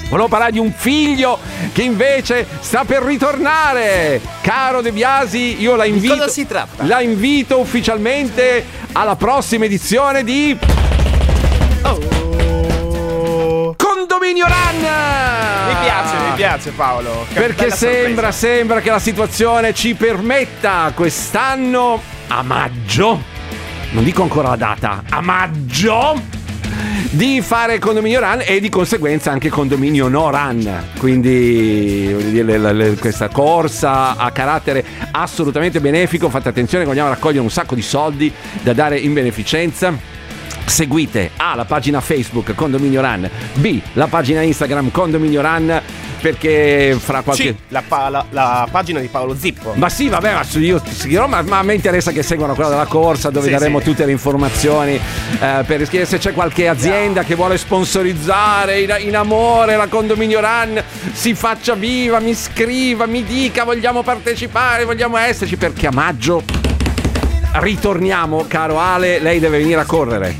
Volevo parlare di un figlio che invece sta per ritornare. Caro De Biasi, io la invito. cosa si tratta? La invito ufficialmente alla prossima edizione di. Condominio Run! Mi piace, mi piace Paolo. Che Perché sembra, sembra che la situazione ci permetta quest'anno a maggio, non dico ancora la data, a maggio di fare condominio run e di conseguenza anche condominio no run. Quindi dire, le- le- questa corsa a carattere assolutamente benefico. Fate attenzione che vogliamo raccogliere un sacco di soldi da dare in beneficenza. Seguite A la pagina Facebook Condominio Run, B la pagina Instagram Condominio Run perché fra qualche... Sì, la, pa- la- la pagina di Paolo Zippo. Ma sì, vabbè, ma su- io ma, ma a me interessa che seguano quella della corsa dove Sì, daremo sì. tutte le informazioni. eh, perché se c'è qualche azienda che vuole sponsorizzare in, in amore la condominio run, si faccia viva, mi scriva, mi dica vogliamo partecipare, vogliamo esserci perché a maggio ritorniamo, caro Ale, lei deve venire a correre.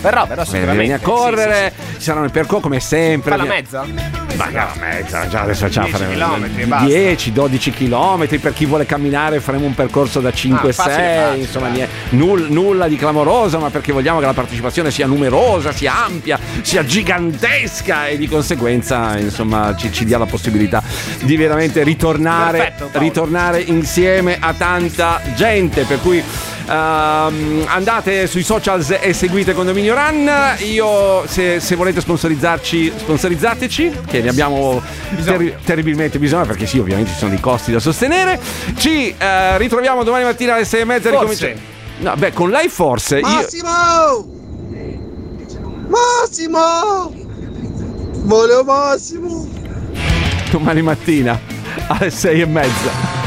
Verrò, verrò Deve venire a sicuramente. correre, ci saranno i percorsi come sempre. Fa la mezza? Ma no, mezza, già adesso già 10 faremo chilometri e basta. 10-12 km per chi vuole camminare faremo un percorso da 5-6 Ah, facile, facile, insomma nie- null- nulla di clamoroso ma perché vogliamo che la partecipazione sia numerosa sia ampia sia gigantesca e di conseguenza insomma ci, ci dia la possibilità di veramente ritornare Perfetto, ritornare insieme a tanta gente per cui ehm, andate sui socials e seguite Condominio Run io se, se volete sponsorizzarci sponsorizzateci che ne abbiamo terri- terribilmente bisogno perché sì ovviamente ci sono dei costi da sostenere ci eh, ritroviamo domani mattina alle 6 e mezza Forse. ricominci- no beh con lei forse io, Massimo! Massimo! Volevo Massimo! domani mattina alle 6 e mezza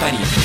Il